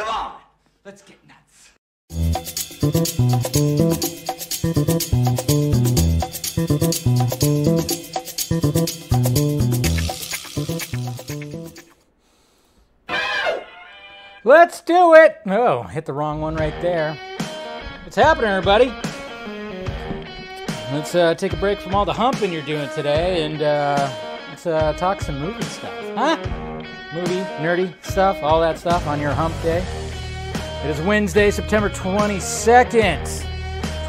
Come on, let's get nuts. Let's do it! Oh, hit the wrong one right there. What's happening, everybody? Let's uh, take a break from all the humping you're doing today and uh, let's uh, talk some movie stuff. Huh? Movie, nerdy stuff, all that stuff on your hump day. It is Wednesday, September 22nd,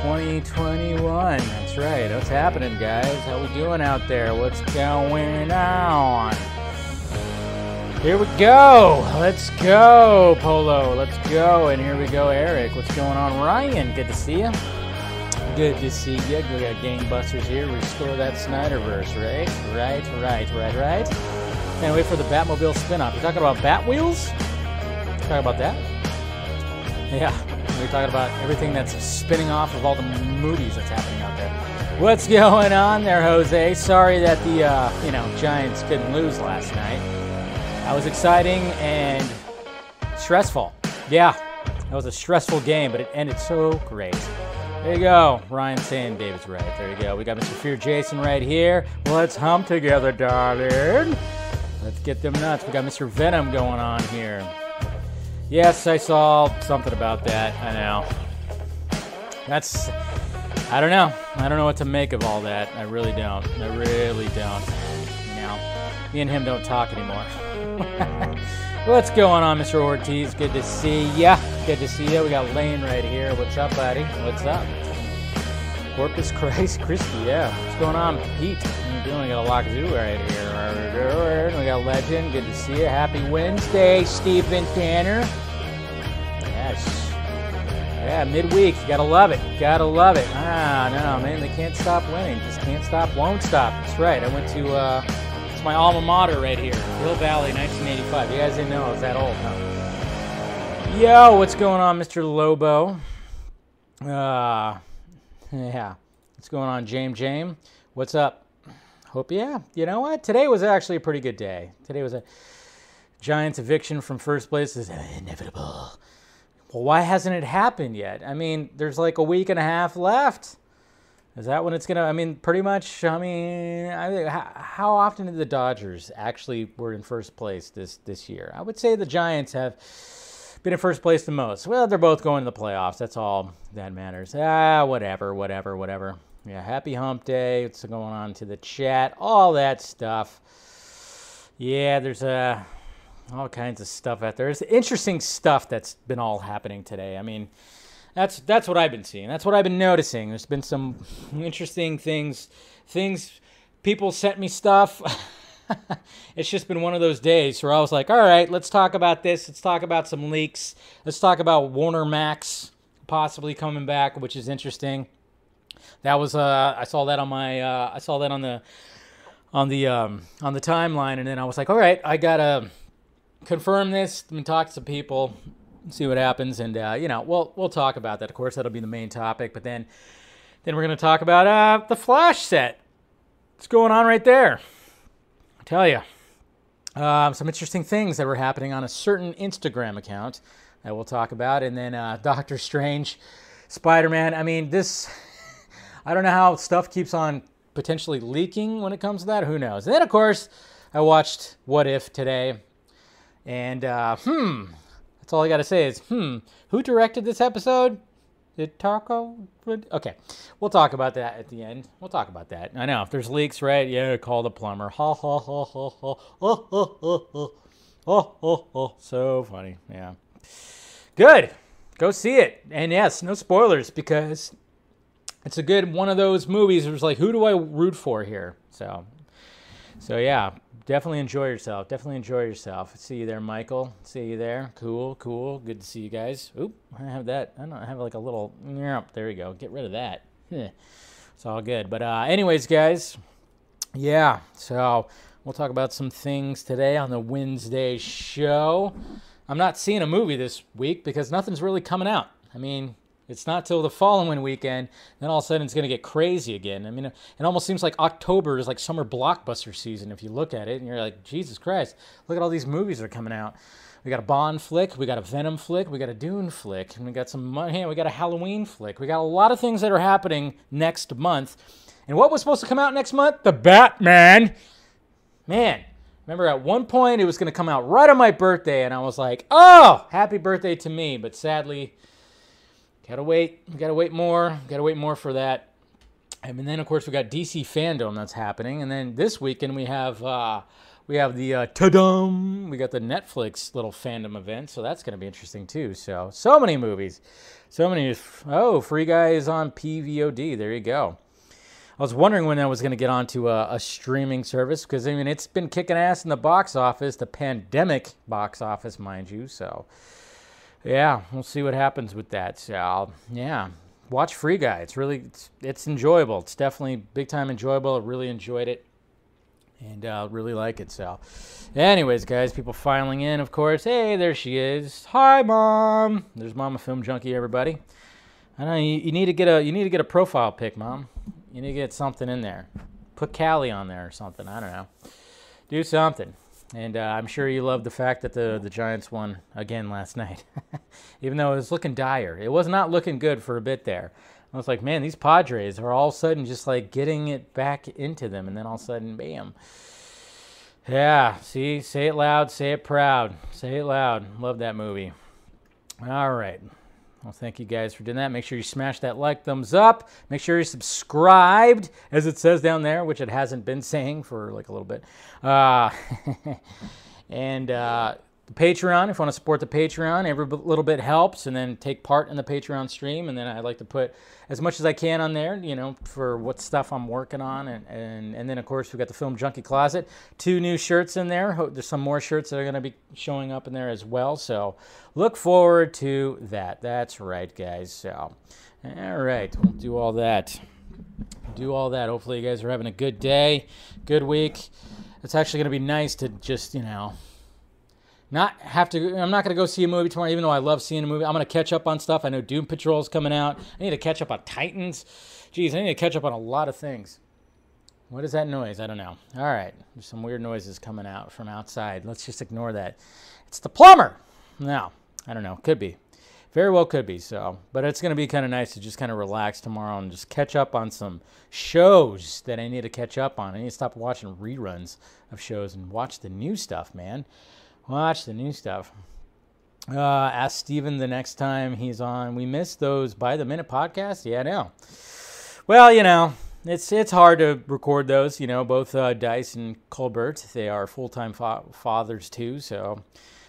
2021. That's right. What's happening, guys? How we doing out there? What's going on? Here we go. Let's go, Polo. Let's go. And here we go, Eric. What's going on, Ryan? Good to see you. Good to see you. We got gangbusters here. Restore that Snyderverse, right? Right, right, right, right. Can't wait for the Batmobile spin-off. You're talking about Batwheels? Talking about that? Yeah. We're talking about everything that's spinning off of all the movies that's happening out there. What's going on there, Jose? Sorry that the uh, you know Giants couldn't lose last night. That was exciting and stressful. Yeah, that was a stressful game, but it ended so great. There you go. Ryan saying David's right. There you go. We got Mr. Fear Jason right here. Let's hum together, darling. Let's get them nuts. We got Mr. Venom going on here. Yes, I saw something about that. I know. That's. I don't know. I don't know what to make of all that. I really don't. I really don't. You know, me and him don't talk anymore. What's going on, Mr. Ortiz? Good to see ya. Good to see ya. We got Lane right here. What's up, buddy? What's up? Corpus Christ Christi, yeah. What's going on, Pete? Doing? We got a Lock Zoo right here. We got Legend. Good to see you. Happy Wednesday, Stephen Tanner. Yes. Yeah, midweek. You gotta love it. Gotta love it. Ah, no, man. They can't stop winning. Just can't stop, won't stop. That's right. I went to, uh, it's my alma mater right here. Hill Valley, 1985. You guys didn't know I was that old, huh? Yo, what's going on, Mr. Lobo? Uh, yeah. What's going on, James James? What's up? Hope, yeah. You know what? Today was actually a pretty good day. Today was a Giants eviction from first place is inevitable. Well, why hasn't it happened yet? I mean, there's like a week and a half left. Is that when it's gonna? I mean, pretty much. I mean, I, how, how often did the Dodgers actually were in first place this this year? I would say the Giants have been in first place the most. Well, they're both going to the playoffs. That's all that matters. Ah, whatever, whatever, whatever. Yeah, happy Hump Day. What's going on to the chat? All that stuff. Yeah, there's a. Uh, all kinds of stuff out there. It's interesting stuff that's been all happening today. I mean, that's that's what I've been seeing. That's what I've been noticing. There's been some interesting things. Things people sent me stuff. it's just been one of those days where I was like, all right, let's talk about this. Let's talk about some leaks. Let's talk about Warner Max possibly coming back, which is interesting. That was uh, I saw that on my uh, I saw that on the on the um, on the timeline, and then I was like, all right, I gotta confirm this and talk to some people, see what happens, and uh, you know, we'll we'll talk about that. Of course, that'll be the main topic. But then, then we're gonna talk about uh, the Flash set. What's going on right there? I tell you, um, some interesting things that were happening on a certain Instagram account that we'll talk about, and then uh, Doctor Strange, Spider Man. I mean, this. I don't know how stuff keeps on potentially leaking when it comes to that. Who knows? And then, of course, I watched What If today and uh, hmm, that's all I got to say is hmm. Who directed this episode? Did Taco? Okay, we'll talk about that at the end. We'll talk about that. I know if there's leaks, right? Yeah, call the plumber. Ha ha ha ha ha. Oh oh oh oh oh oh oh. So funny. Yeah. Good. Go see it. And yes, no spoilers because it's a good one of those movies. It was like, who do I root for here? So, so yeah, definitely enjoy yourself. Definitely enjoy yourself. See you there, Michael. See you there. Cool, cool. Good to see you guys. Oop, I have that. I don't I have like a little. There we go. Get rid of that. It's all good. But uh, anyways, guys, yeah. So we'll talk about some things today on the Wednesday show. I'm not seeing a movie this week because nothing's really coming out. I mean, It's not till the following weekend. Then all of a sudden it's going to get crazy again. I mean, it almost seems like October is like summer blockbuster season if you look at it, and you're like, Jesus Christ, look at all these movies that are coming out. We got a Bond flick, we got a Venom flick, we got a Dune flick, and we got some money. We got a Halloween flick. We got a lot of things that are happening next month. And what was supposed to come out next month? The Batman. Man, remember at one point it was going to come out right on my birthday, and I was like, "Oh, happy birthday to me!" But sadly, gotta wait. Gotta wait more. Gotta wait more for that. And then of course we got DC fandom that's happening, and then this weekend we have. Uh, we have the uh, ta-dum. We got the Netflix little fandom event, so that's to be interesting too. So, so many movies, so many. Oh, Free Guy is on PVOD. There you go. I was wondering when I was to get onto a, a streaming service because I mean it's been kicking ass in the box office, the pandemic box office, mind you. So, yeah, we'll see what happens with that. So, yeah, watch Free Guy. It's really it's, it's enjoyable. It's definitely big time enjoyable. I really enjoyed it and uh, really like it. So, anyways, guys, people filing in, of course. Hey, there she is. Hi, mom. There's Mama Film Junkee, everybody. I know you, you, need to get a you need to get a profile pic, mom. You need to get something in there. Put Callie on there or something. I don't know. Do something. And uh, I'm sure you love the fact that the the Giants won again last night, even though it was looking dire. It was not looking good for a bit there. I was like, man, these Padres are all of a sudden just like getting it back into them, and then all of a sudden, bam. Yeah, see, say it loud, say it proud, say it loud. Love that movie. All right. Well, thank you guys for doing that. Make sure you smash that like, thumbs up. Make sure you're subscribed, as it says down there, which it hasn't been saying for like a little bit. Uh, and uh, the Patreon. If you want to support the Patreon, every little bit helps, and then take part in the Patreon stream. And then I like to put as much as I can on there, you know, for what stuff I'm working on. And and, and then of course we've got the Film Junkee Closet, two new shirts in there. There's some more shirts that are going to be showing up in there as well. So look forward to that. That's right, guys. So all right, we'll do all that. Do all that. Hopefully you guys are having a good day, good week. It's actually going to be nice to just you know not have to. I'm not gonna go see a movie tomorrow, even though I love seeing a movie. I'm gonna catch up on stuff. I know Doom Patrol is coming out. I need to catch up on Titans. Geez, I need to catch up on a lot of things. What is that noise? I don't know. All right, there's some weird noises coming out from outside. Let's just ignore that. It's the plumber. No, I don't know. Could be. Very well could be. So, but it's gonna be kind of nice to just kind of relax tomorrow and just catch up on some shows that I need to catch up on. I need to stop watching reruns of shows and watch the new stuff, man. Watch the new stuff. Uh, ask Steven the next time he's on. We missed those by the minute podcast. Yeah, know. Well, you know, it's it's hard to record those. You know, both uh, Dice and Colbert, they are full time fa- fathers too. So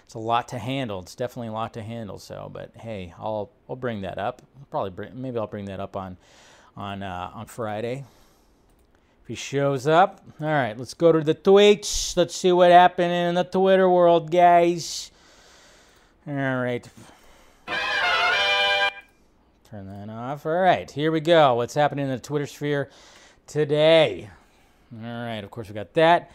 it's a lot to handle. It's definitely a lot to handle. So, but hey, I'll I'll bring that up. Probably bring, maybe I'll bring that up on on uh, on Friday. If he shows up, all right, let's go to the tweets. Let's see what happened in the Twitter world, guys. All right. Turn that off. All right, here we go. What's happening in the Twitter sphere today? All right, of course, we got that.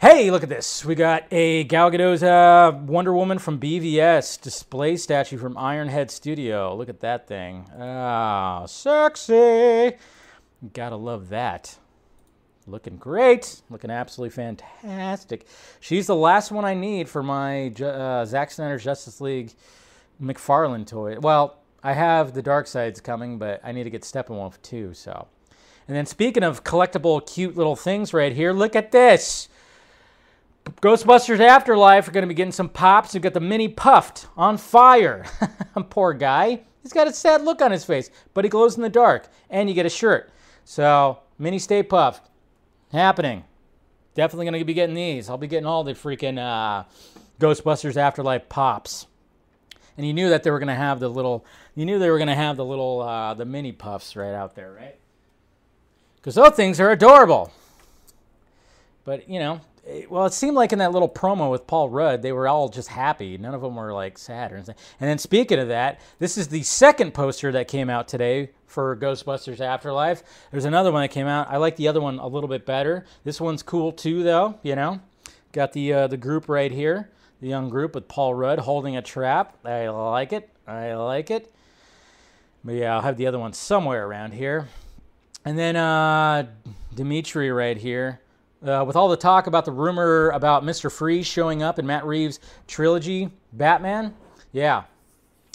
Hey, look at this. We got a Gal Gadot's uh, Wonder Woman from BVS display statue from Ironhead Studio. Look at that thing. Ah, oh, sexy. Gotta love that looking great, looking absolutely fantastic. She's the last one I need for my uh, Zack Snyder's Justice League McFarlane toy. Well, I have the Darkseid's coming, but I need to get Steppenwolf too. So, and then speaking of collectible, cute little things right here, look at this. Ghostbusters Afterlife are going to be getting some pops. We've got the mini puffed on fire. Poor guy. He's got a sad look on his face, but he glows in the dark. And you get a shirt. So, mini Stay Puft happening. Definitely going to be getting these. I'll be getting all the freaking uh, Ghostbusters Afterlife pops. And you knew that they were going to have the little, you knew they were going to have the little, uh, the mini puffs right out there, right? Because those things are adorable. But, you know, well, it seemed like in that little promo with Paul Rudd, they were all just happy. None of them were like sad or anything. And then speaking of that, this is the second poster that came out today for Ghostbusters Afterlife. There's another one that came out. I like the other one a little bit better. This one's cool too, though. You know, got the uh, the group right here, the young group with Paul Rudd holding a trap. I like it. I like it. But yeah, I'll have the other one somewhere around here. And then uh, Dimitri right here. Uh, with all the talk about the rumor about Mr. Freeze showing up in Matt Reeves' trilogy, Batman, yeah,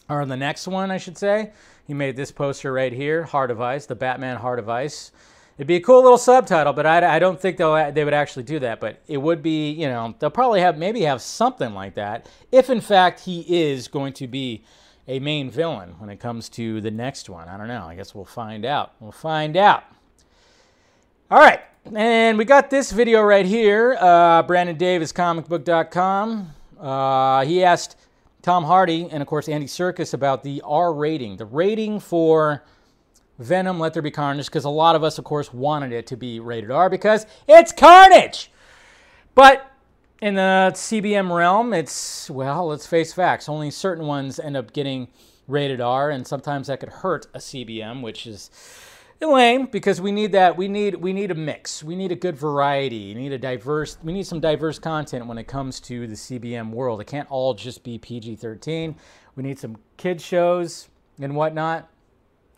or the next one, I should say. He made this poster right here, Heart of Ice, the Batman Heart of Ice. It'd be a cool little subtitle, but I, I don't think they'll they would actually do that. But it would be, you know, they'll probably have maybe have something like that if in fact he is going to be a main villain when it comes to the next one. I don't know. I guess we'll find out. We'll find out. All right. And we got this video right here. Uh, Brandon Davis, comicbook.com. Uh, he asked Tom Hardy and, of course, Andy Serkis about the R rating, the rating for Venom Let There Be Carnage, because a lot of us, of course, wanted it to be rated R because it's Carnage. But in the CBM realm, it's, well, let's face facts. Only certain ones end up getting rated R, and sometimes that could hurt a CBM, which is lame because we need that we need we need a mix. We need a good variety. We need a diverse we need some diverse content when it comes to the cbm world. It can't all just be pg-13 we need some kid shows and whatnot.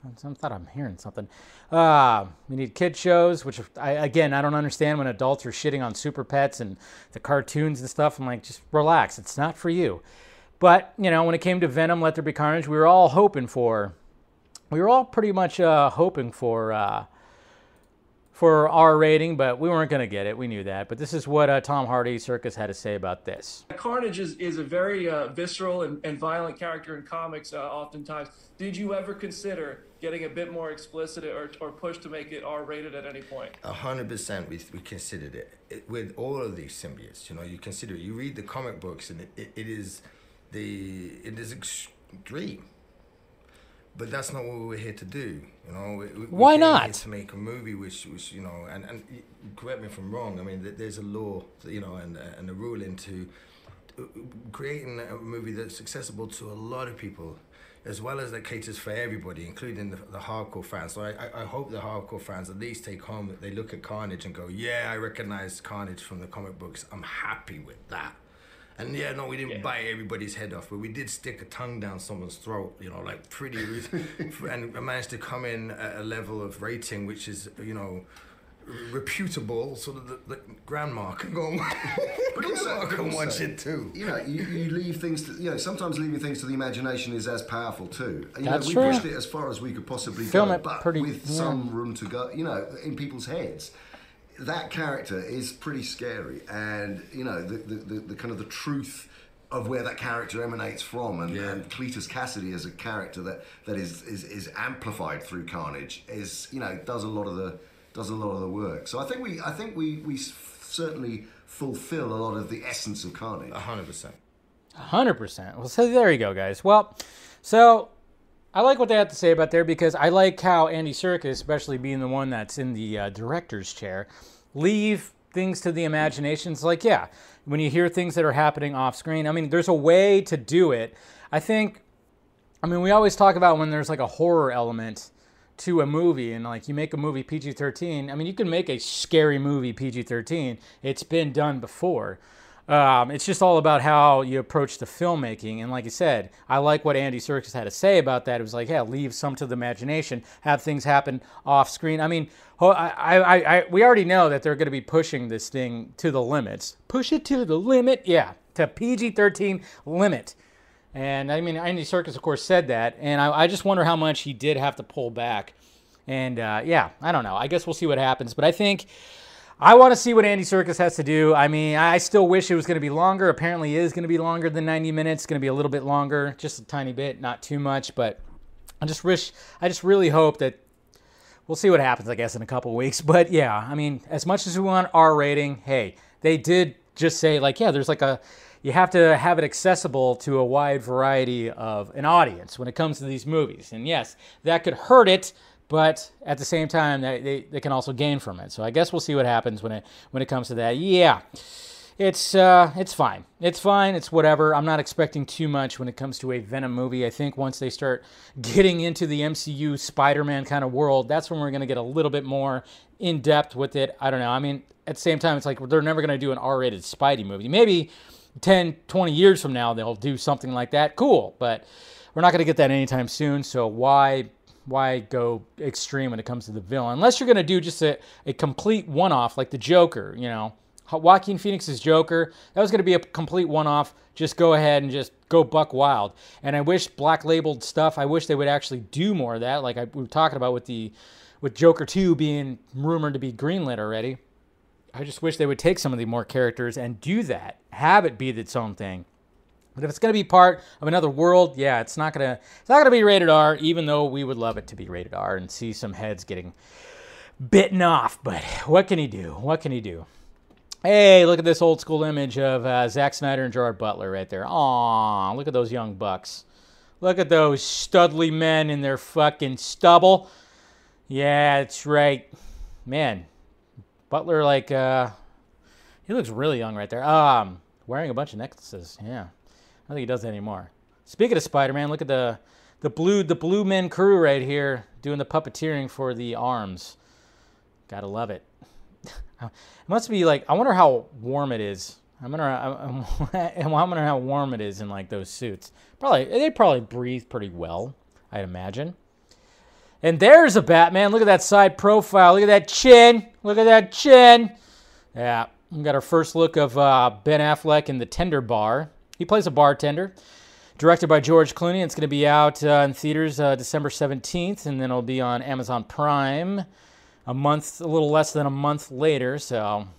I thought i'm hearing something. Uh, we need kid shows which I, again i don't understand when adults are shitting on super pets and the cartoons and stuff. I'm like just relax. It's not for you. But you know when it came to venom let there be carnage we were all hoping for we were all pretty much uh, hoping for uh, for R rating, but we weren't going to get it. We knew that. But this is what uh, Tom Hardy Serkis had to say about this. Carnage is, is a very uh, visceral and, and violent character in comics, uh, oftentimes. Did you ever consider getting a bit more explicit or, or push to make it R rated at any point? A hundred percent, we we considered it. it. With all of these symbiotes, you know, you consider it. You read the comic books, and it, it, it is the it is extreme but that's not what we are here to do. You know, we, we why not to make a movie which, which you know, and, and correct me if I'm wrong. I mean, there's a law, you know, and and a rule into uh, creating a movie that's accessible to a lot of people, as well as that caters for everybody, including the, the hardcore fans. So I, I, hope the hardcore fans at least take home they look at Carnage and go, yeah, I recognize Carnage from the comic books. I'm happy with that. And yeah, no, we didn't yeah. bite everybody's head off, but we did stick a tongue down someone's throat, you know, like pretty, and managed to come in at a level of rating which is, you know, reputable, sort of the, the grandma can go and, but grandma can watch it too. You know, you, you leave things to, you know, sometimes leaving things to the imagination is as powerful too. You That's know, we true. pushed it as far as we could possibly Film go, it but pretty, with yeah. some room to go, you know, in people's heads that character is pretty scary, and you know the, the, the, the, kind of the truth of where that character emanates from, and, yeah. and Cletus Kasady as a character that, that is, is is amplified through Carnage is you know does a lot of the does a lot of the work. So I think we I think we we certainly fulfill a lot of the essence of Carnage. hundred percent. hundred percent. Well, so there you go, guys. Well, so I like what they have to say about there because I like how Andy Serkis, especially being the one that's in the uh, director's chair, leave things to the imagination. It's like, yeah, when you hear things that are happening off screen, I mean, there's a way to do it. I think, I mean, we always talk about when there's like a horror element to a movie and like you make a movie PG 13. I mean, you can make a scary movie PG 13, it's been done before. Um, it's just all about how you approach the filmmaking. And like you said, I like what Andy Serkis had to say about that. It was like, yeah, leave some to the imagination, have things happen off screen. I mean, I, I, I, we already know that they're going to be pushing this thing to the limits. Push it to the limit, yeah, to PG 13 limit. And I mean, Andy Serkis, of course, said that. And I, I just wonder how much he did have to pull back. And uh, yeah, I don't know. I guess we'll see what happens. But I think I want to see what Andy Serkis has to do. I mean, I still wish it was going to be longer. Apparently, it is going to be longer than 90 minutes. It's going to be a little bit longer, just a tiny bit, not too much. But I just wish, I just really hope that we'll see what happens. I guess in a couple weeks. But yeah, I mean, as much as we want R rating, hey, they did just say like, yeah, there's like a you have to have it accessible to a wide variety of an audience when it comes to these movies. And yes, that could hurt it but at the same time, they, they, can also gain from it. So I guess we'll see what happens when it when it comes to that. Yeah, it's uh, it's fine. It's fine. It's whatever. I'm not expecting too much when it comes to a Venom movie. I think once they start getting into the MCU Spider-Man kind of world, that's when we're going to get a little bit more in depth with it. I don't know. I mean, at the same time, it's like they're never going to do an R-rated Spidey movie. Maybe 10, 20 years from now they'll do something like that. Cool, but we're not going to get that anytime soon. So why Why go extreme when it comes to the villain? Unless you're going to do just a, a complete one off like the Joker, you know. Joaquin Phoenix's Joker, that was going to be a complete one off. Just go ahead and just go buck wild. And I wish black labeled stuff, I wish they would actually do more of that, like I, we were talking about with the with Joker 2 being rumored to be greenlit already. I just wish they would take some of the more characters and do that. Have it be its own thing. But if it's going to be part of another world, yeah, it's not going to it's not going to be rated R even though we would love it to be rated R and see some heads getting bitten off, but what can he do? What can he do? Hey, look at this old school image of uh, Zack Snyder and Gerard Butler right there. Aw, look at those young bucks. Look at those studly men in their fucking stubble. Yeah, that's right. Man, Butler, like, uh, he looks really young right there. Um, wearing a bunch of necklaces. Yeah, don't think he does that anymore. Speaking of Spider-Man, look at the the blue the blue men crew right here doing the puppeteering for the arms. Gotta love it. It must be like I wonder how warm it is. I'm gonna I'm, wondering how warm it is in like those suits. Probably they probably breathe pretty well, I'd imagine. And there's a Batman. Look at that side profile. Look at that chin. Look at that chin. Yeah, we got our first look of uh, Ben Affleck in the Tender Bar. He plays a bartender. Directed by George Clooney. It's going to be out uh, in theaters uh, December 17th, and then it'll be on Amazon Prime a month, a little less than a month later. So,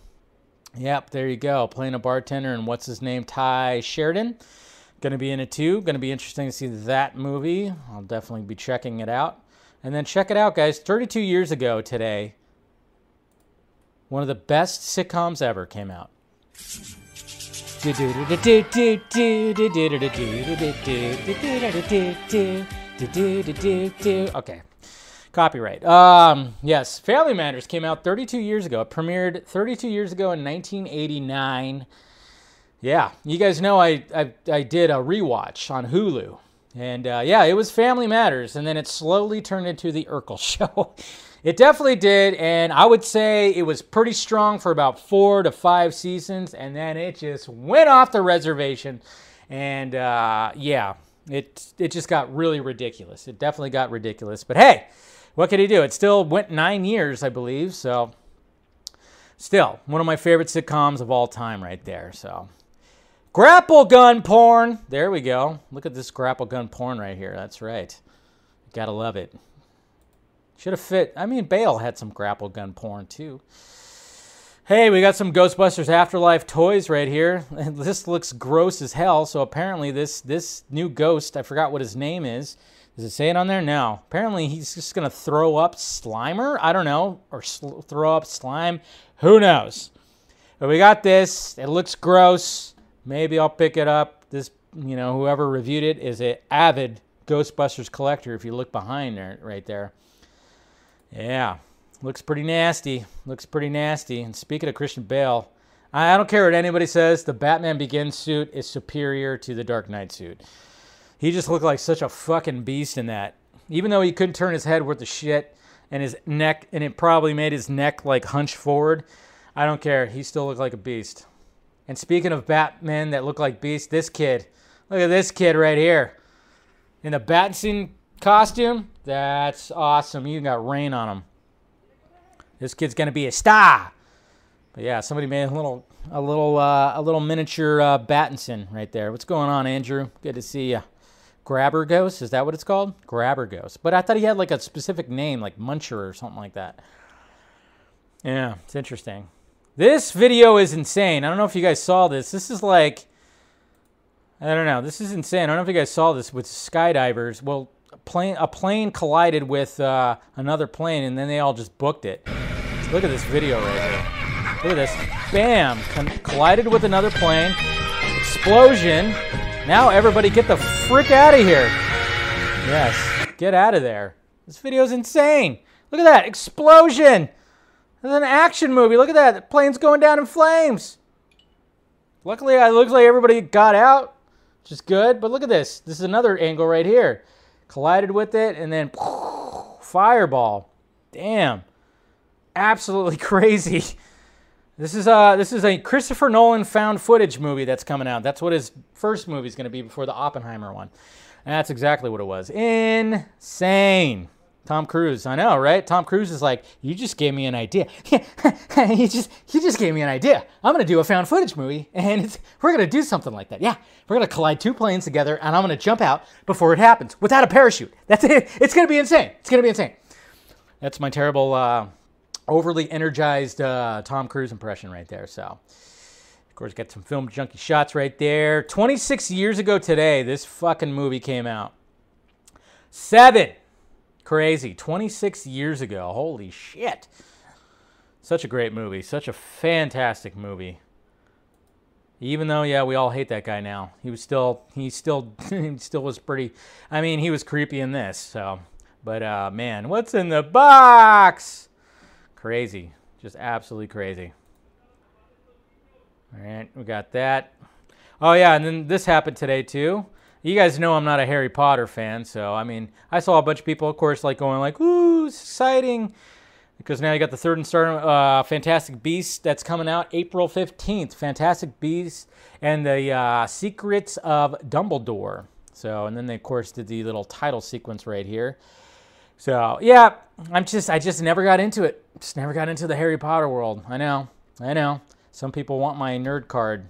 yep, there you go. Playing a bartender and what's his name? Tye Sheridan. Going to be in it too. Going to be interesting to see that movie. I'll definitely be checking it out. And then check it out, guys. 32 years ago today, one of the best sitcoms ever came out. Okay. Copyright. Um, yes, Family Matters came out 32 years ago. It premiered 32 years ago in 1989. Yeah, you guys know I, I, I did a rewatch on Hulu. And uh, yeah, it was Family Matters. And then it slowly turned into The Urkel Show. It definitely did. And I would say it was pretty strong for about four to five seasons. And then it just went off the reservation. And uh, yeah, it, it just got really ridiculous. It definitely got ridiculous. But hey, what could he do? It still went nine years, I believe. So, still one of my favorite sitcoms of all time, right there. So, grapple gun porn. There we go. Look at this grapple gun porn right here. That's right. Gotta love it. Should have fit. I mean, Bale had some grapple gun porn too. Hey, we got some Ghostbusters Afterlife toys right here. This looks gross as hell. So apparently, this this new ghost, I forgot what his name is does it say it on there? No. Apparently, he's just to throw up Slimer. I don't know. Or sl- throw up slime. Who knows? But we got this. It looks gross. Maybe I'll pick it up. This, you know, whoever reviewed it is an avid Ghostbusters collector. If you look behind there, right there. Yeah. Looks pretty nasty. Looks pretty nasty. And speaking of Christian Bale, I don't care what anybody says. The Batman Begins suit is superior to the Dark Knight suit. He just looked like such a fucking beast in that. Even though he couldn't turn his head worth the shit and his neck, and it probably made his neck like hunch forward. I don't care. He still looked like a beast. And speaking of Batman that look like beasts, this kid, look at this kid right here in the Batson costume. That's awesome. You got rain on him. This kid's gonna be a star. But yeah, somebody made a little, a little, uh, a little miniature uh, Battinson right there. What's going on, Andrew? Good to see you. Grabber Ghost, is that what it's called? Grabber Ghost. But I thought he had like a specific name, like Muncher or something like that. Yeah, it's interesting. This video is insane. I don't know if you guys saw this. This is like, I don't know. This is insane. I don't know if you guys saw this with skydivers. Well, a plane, a plane collided with uh, another plane, and then they all just booked it. Look at this video right here. Look at this. Bam! Con- collided with another plane. Explosion. Now everybody get the frick out of here. Yes, get out of there. This video's insane. Look at that explosion. This is an action movie. Look at that. The plane's going down in flames. Luckily, it looks like everybody got out, which is good. But look at this. This is another angle right here. Collided with it and then fireball. Damn. Absolutely crazy. This is a this is a Christopher Nolan found footage movie that's coming out. That's what his first movie is going to be before the Oppenheimer one. And that's exactly what it was. Insane. Tom Cruise. I know, right? Tom Cruise is like, you just gave me an idea. you just you just gave me an idea. I'm gonna do a found footage movie, and we're gonna do something like that. Yeah, we're gonna collide two planes together, and I'm gonna jump out before it happens without a parachute. That's it. It's gonna be insane. It's gonna be insane. That's my terrible, uh, overly energized uh, Tom Cruise impression right there. So. Of course, got some Film Junkee shots right there. 26 years ago today, this fucking movie came out. Seven. Crazy. 26 years ago. Holy shit. Such a great movie. Such a fantastic movie. Even though, yeah, we all hate that guy now. He was still, he still, he still was pretty. I mean, he was creepy in this. So, but uh, man, what's in the box? Crazy, just absolutely crazy. All right, we got that. Oh yeah, and then this happened today too. You guys know I'm not a Harry Potter fan, so I mean, I saw a bunch of people, of course, like going like, "Ooh, it's exciting!" Because now you got the third installment, uh, Fantastic Beasts, that's coming out April 15th. Fantastic Beasts and the uh, Secrets of Dumbledore. So, and then they of course did the little title sequence right here. So, yeah, I'm just, I just never got into it. Just never got into the Harry Potter world. I know, I know. Some people want my nerd card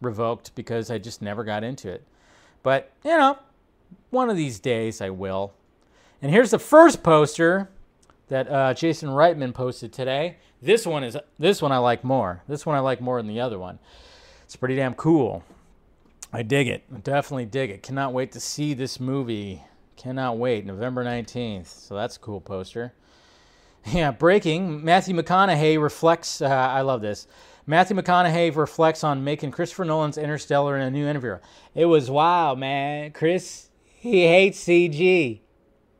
revoked because I just never got into it. But, you know, one of these days I will. And here's the first poster that uh, Jason Reitman posted today. This one is this one I like more. This one I like more than the other one. It's pretty damn cool. I dig it. I definitely dig it. Cannot wait to see this movie. Cannot wait. November 19th. So that's a cool poster. Yeah, breaking. Matthew McConaughey reflects. Uh, I love this. Matthew McConaughey reflects on making Christopher Nolan's Interstellar in a new interview. It was wild, man. Chris, he hates CG.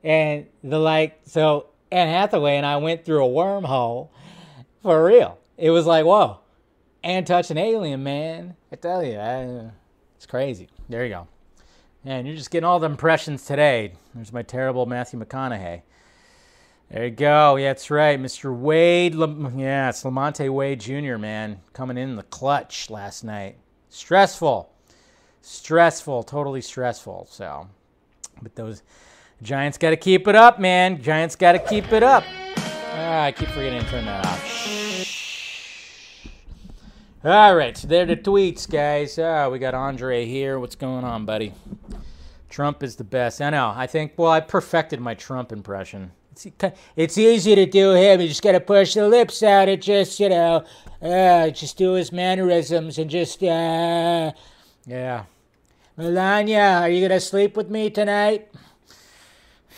And the like, so Anne Hathaway and I went through a wormhole for real. It was like, whoa. And touch an alien, man. I tell you, I, it's crazy. There you go. And you're just getting all the impressions today. There's my terrible Matthew McConaughey. There you go. Yeah, that's right. Mr. Wade. yeah, it's Lamonte Wade Jr., man, coming in the clutch last night. Stressful. Stressful. Totally stressful. So, but those Giants got to keep it up, man. Giants got to keep it up. Ah, I keep forgetting to turn that off. All right, so there are the tweets, guys. Ah, we got Andre here. What's going on, buddy? Trump is the best. I know. I think, well, I perfected my Trump impression. It's, easy to do him. You just got to push the lips out and just, you know, uh, just do his mannerisms and just, uh, yeah. Melania, are you going to sleep with me tonight?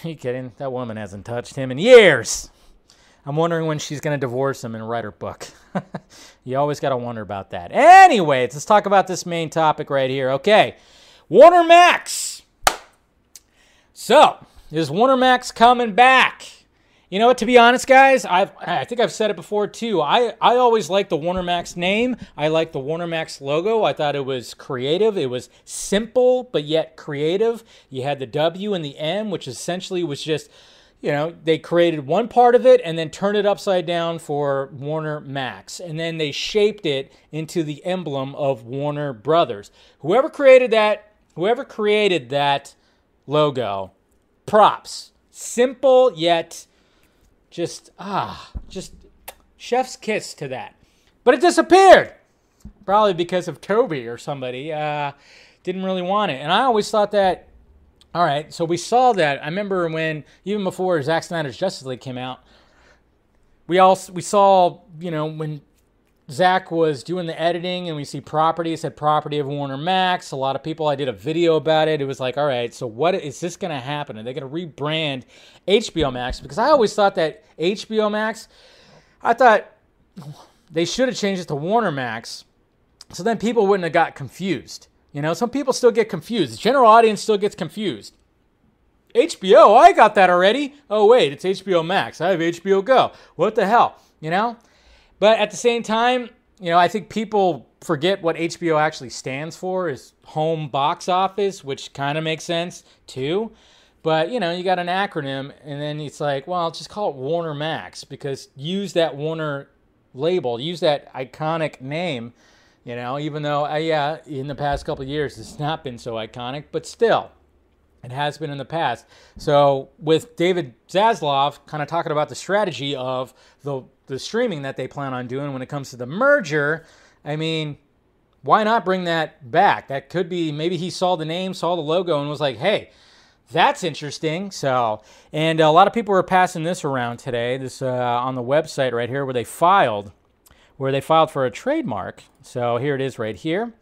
Are you kidding? That woman hasn't touched him in years. I'm wondering when she's going to divorce him and write her book. you always got to wonder about that. Anyways, let's talk about this main topic right here. Okay, Warner Max. So, is Warner Max coming back? You know what? To be honest, guys, I've I think I've said it before too. I I always liked the Warner Max name. I liked the Warner Max logo. I thought it was creative. It was simple but yet creative. You had the W and the M, which essentially was just you know, they created one part of it and then turned it upside down for Warner Max. And then they shaped it into the emblem of Warner Brothers. Whoever created that, whoever created that logo, props. Simple yet just ah, just chef's kiss to that. But it disappeared. Probably because of Toby or somebody. Uh, didn't really want it. And I always thought that all right, so we saw that. I remember when even before Zack Snyder's Justice League came out, we all we saw you know when Zack was doing the editing and we see property, it said property of Warner Max. A lot of people, I did a video about it. It was like, all right, so what is this going to happen? Are they going to rebrand HBO Max? Because I always thought that HBO Max, I thought they should have changed it to Warner Max. So then people wouldn't have got confused. You know, some people still get confused. The general audience still gets confused. HBO, I got that already. Oh, wait, it's HBO Max. I have HBO Go. What the hell? You know? But at the same time, you know, I think people forget what HBO actually stands for is home box office, which kind of makes sense too. But, you know, you got an acronym and then it's like, well, just call it Warner Max because use that Warner label, use that iconic name you know, even though, uh, yeah, in the past couple years it's not been so iconic, but still, It has been in the past. So with David Zaslav kind of talking about the strategy of the the streaming that they plan on doing when it comes to the merger, I mean, why not bring that back? That could be maybe he saw the name, saw the logo, and was like, hey, that's interesting. So, and a lot of people were passing this around today. This uh, on the website right here where they filed, where they filed for a trademark. So here it is right here.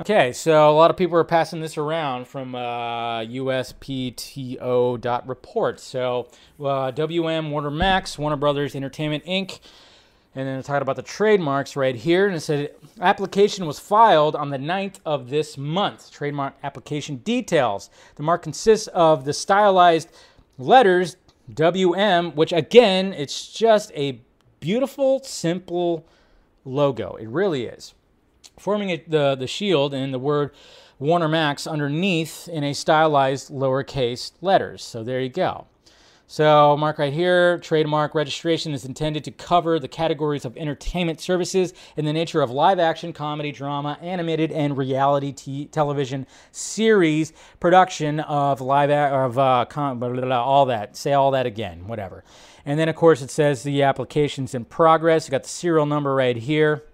Okay, so a lot of people are passing this around from uh, USPTO.report. So uh, WM, Warner Max, Warner Brothers Entertainment Inc., and then it's talking about the trademarks right here. And it said application was filed on the 9th of this month. Trademark application details. The mark consists of the stylized letters WM, which again, it's just a beautiful, simple logo. It really is forming a, the, the shield and the word Warner Max underneath in a stylized lowercase letters. So there you go. So, mark right here trademark registration is intended to cover the categories of entertainment services in the nature of live action, comedy, drama, animated, and reality t- television series production of live a- of uh, com- blah, blah, blah, all that. Say all that again, whatever. And then, of course, it says the application's in progress. You got the serial number right here.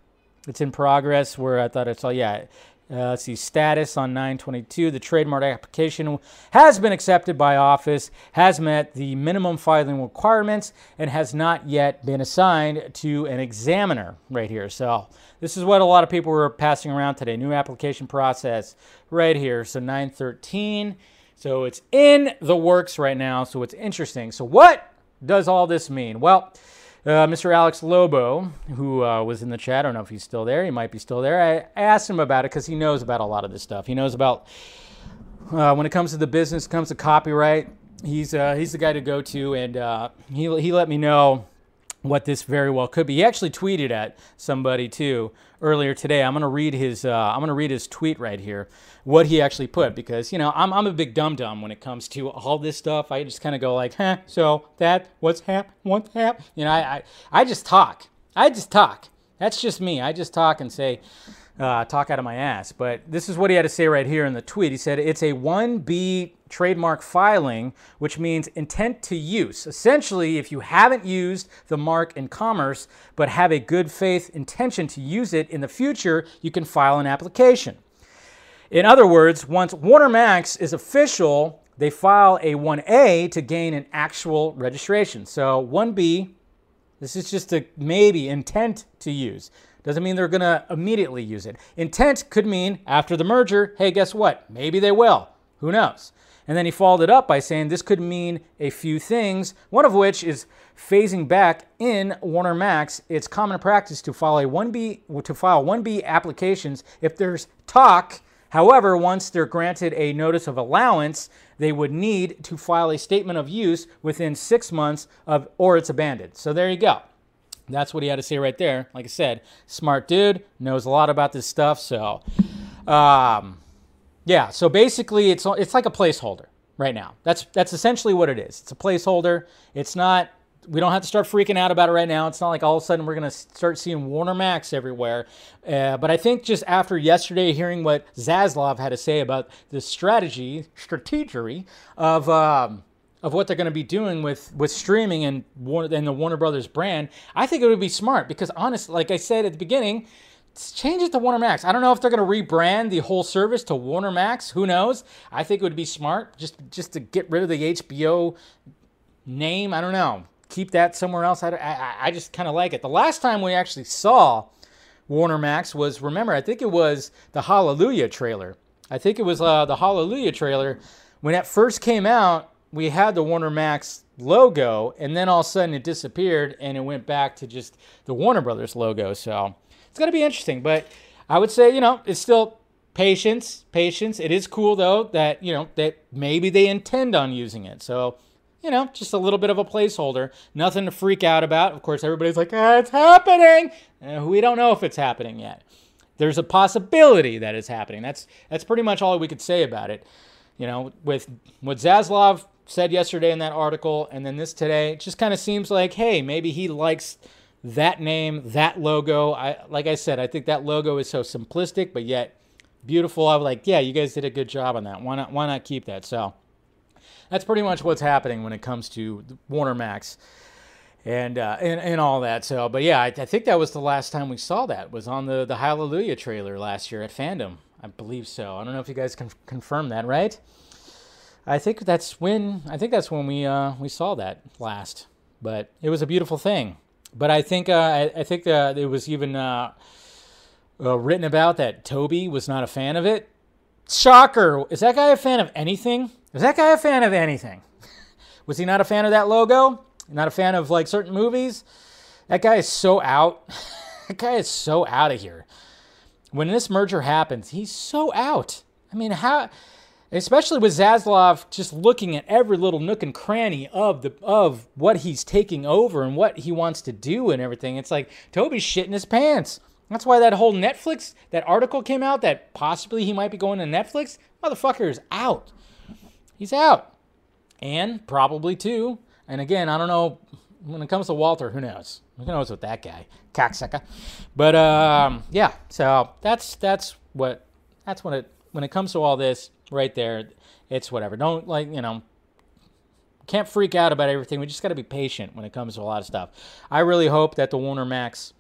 It's in progress. Where I thought I saw, yeah. Uh, let's see, status on 922. The trademark application has been accepted by office, has met the minimum filing requirements, and has not yet been assigned to an examiner right here. So, this is what a lot of people were passing around today. New application process right here. So, 913. So, it's in the works right now. So, it's interesting. So, what does all this mean? Well, uh, Mr. Alex Lobo, who uh, was in the chat, I don't know if he's still there. He might be still there. I, asked him about it because he knows about a lot of this stuff. He knows about uh, when it comes to the business, comes to copyright. He's uh, he's the guy to go to, and uh, he he let me know what this very well could be. He actually tweeted at somebody too earlier today. I'm gonna read his uh, I'm gonna read his tweet right here, what he actually put because you know I'm I'm a big dum dum when it comes to all this stuff. I just kind of go like, huh, so that what's hap what's hap. You know, I, I I just talk. I just talk. That's just me. I just talk and say. Uh, talk out of my ass. But this is what he had to say right here in the tweet. He said it's a 1B trademark filing, which means intent to use. Essentially, if you haven't used the mark in commerce but have a good faith intention to use it in the future, you can file an application. In other words, once Warner Max is official, they file a 1A to gain an actual registration. So 1B, this is just a maybe intent to use. Doesn't mean they're going to immediately use it. Intent could mean after the merger, hey, guess what? Maybe they will. Who knows? And then he followed it up by saying this could mean a few things, one of which is phasing back in Warner Max. It's common practice to file a 1B to file 1B applications if there's talk. However, once they're granted a notice of allowance, they would need to file a statement of use within six months of or it's abandoned. So there you go. That's what he had to say right there. Like I said, smart dude, knows a lot about this stuff. So, um, yeah. So basically, it's it's like a placeholder right now. That's that's essentially what it is. It's a placeholder. It's not. We don't have to start freaking out about it right now. It's not like all of a sudden we're going to start seeing Warner Max everywhere. Uh, but I think just after yesterday hearing what Zaslav had to say about the strategy, strategery of um, of what they're going to be doing with with streaming and and the Warner Brothers brand, I think it would be smart because honestly, like I said at the beginning, change it to Warner Max. I don't know if they're going to rebrand the whole service to Warner Max. Who knows? I think it would be smart just just to get rid of the HBO name. I don't know. Keep that somewhere else. I, I, I just kind of like it. The last time we actually saw Warner Max was remember I think it was the Hallelujah trailer. I think it was uh, the Hallelujah trailer when it first came out. We had the Warner Max logo, and then all of a sudden it disappeared, and it went back to just the Warner Brothers logo. So it's going to be interesting. But I would say, you know, it's still patience, patience. It is cool though that you know that maybe they intend on using it. So you know, just a little bit of a placeholder. Nothing to freak out about. Of course, everybody's like, ah, it's happening. Uh, we don't know if it's happening yet. There's a possibility that it's happening. That's that's pretty much all we could say about it. You know, with what Zaslav said yesterday in that article, and then this today, it just kind of seems like, hey, maybe he likes that name, that logo. I like I said, I think that logo is so simplistic, but yet beautiful. I was like, yeah, you guys did a good job on that. Why not? Why not keep that? So that's pretty much what's happening when it comes to Warner Max and uh, and, and all that. So, but yeah, I, I, think that was the last time we saw that was on the the Hallelujah trailer last year at Fandom. I believe so. I don't know if you guys can confirm that, right? I think that's when I think that's when we uh, we saw that last. But it was a beautiful thing. But I think uh, I, I, think uh, it was even uh, uh, written about that Toby was not a fan of it. Shocker! Is that guy a fan of anything? Is that guy a fan of anything? was he not a fan of that logo? Not a fan of like certain movies? That guy is so out. that guy is so out of here. When this merger happens, he's so out. I mean, how especially with Zaslav just looking at every little nook and cranny of the of what he's taking over and what he wants to do and everything. It's like Toby's shitting his pants. That's why that whole Netflix that article came out that possibly he might be going to Netflix. Motherfucker is out. He's out. And probably too. And again, I don't know when it comes to Walter, who knows? Who knows with that guy, cocksucker. But um, yeah, so that's that's what that's when it when it comes to all this right there, it's whatever. Don't like, you know, can't freak out about everything. We just got to be patient when it comes to a lot of stuff. I really hope that the Warner Max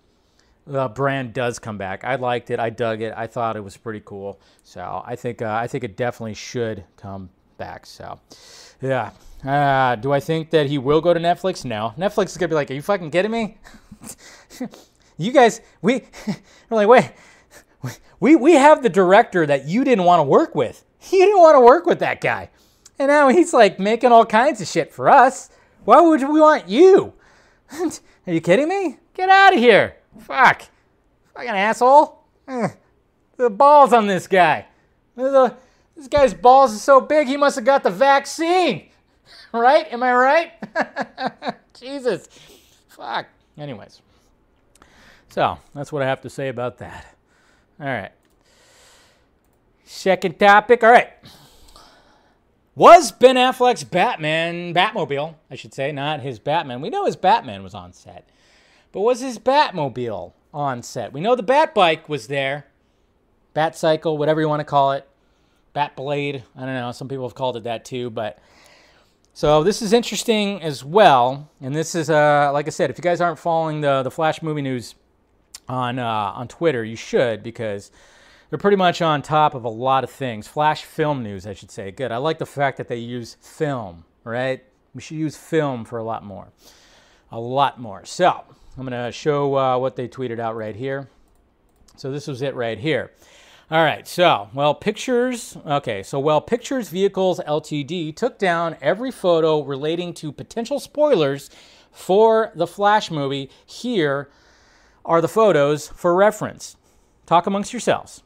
uh, brand does come back. I liked it. I dug it. I thought it was pretty cool. So I think uh, I think it definitely should come back. So yeah. Uh, do I think that he will go to Netflix? No. Netflix is gonna be like, are you fucking kidding me? you guys, we we're like, wait, we we have the director that you didn't want to work with. You didn't want to work with that guy. And now he's like making all kinds of shit for us. Why would we want you? Are you kidding me? Get out of here. Fuck. Fucking asshole. Eh. The balls on this guy. This guy's balls are so big, he must have got the vaccine. Right? Am I right? Jesus. Fuck. Anyways. So, that's what I have to say about that. All right. Second topic. All right. Was Ben Affleck's Batman, Batmobile, I should say, not his Batman. We know his Batman was on set. But was his Batmobile on set? We know the Bat Bike was there. Bat Cycle, whatever you want to call it. Bat Blade. I don't know. Some people have called it that too. But so this is interesting as well. And this is, uh, like I said, if you guys aren't following the, the Flash movie news on, uh, on Twitter, you should because they're pretty much on top of a lot of things. Flash film news, I should say. Good. I like the fact that they use film, right? We should use film for a lot more. A lot more. So, I'm going to show uh, what they tweeted out right here. So, this was it right here. All right, so, well, Pictures, okay, so, well, Pictures Vehicles LTD took down every photo relating to potential spoilers for the Flash movie. Here are the photos for reference. Talk amongst yourselves.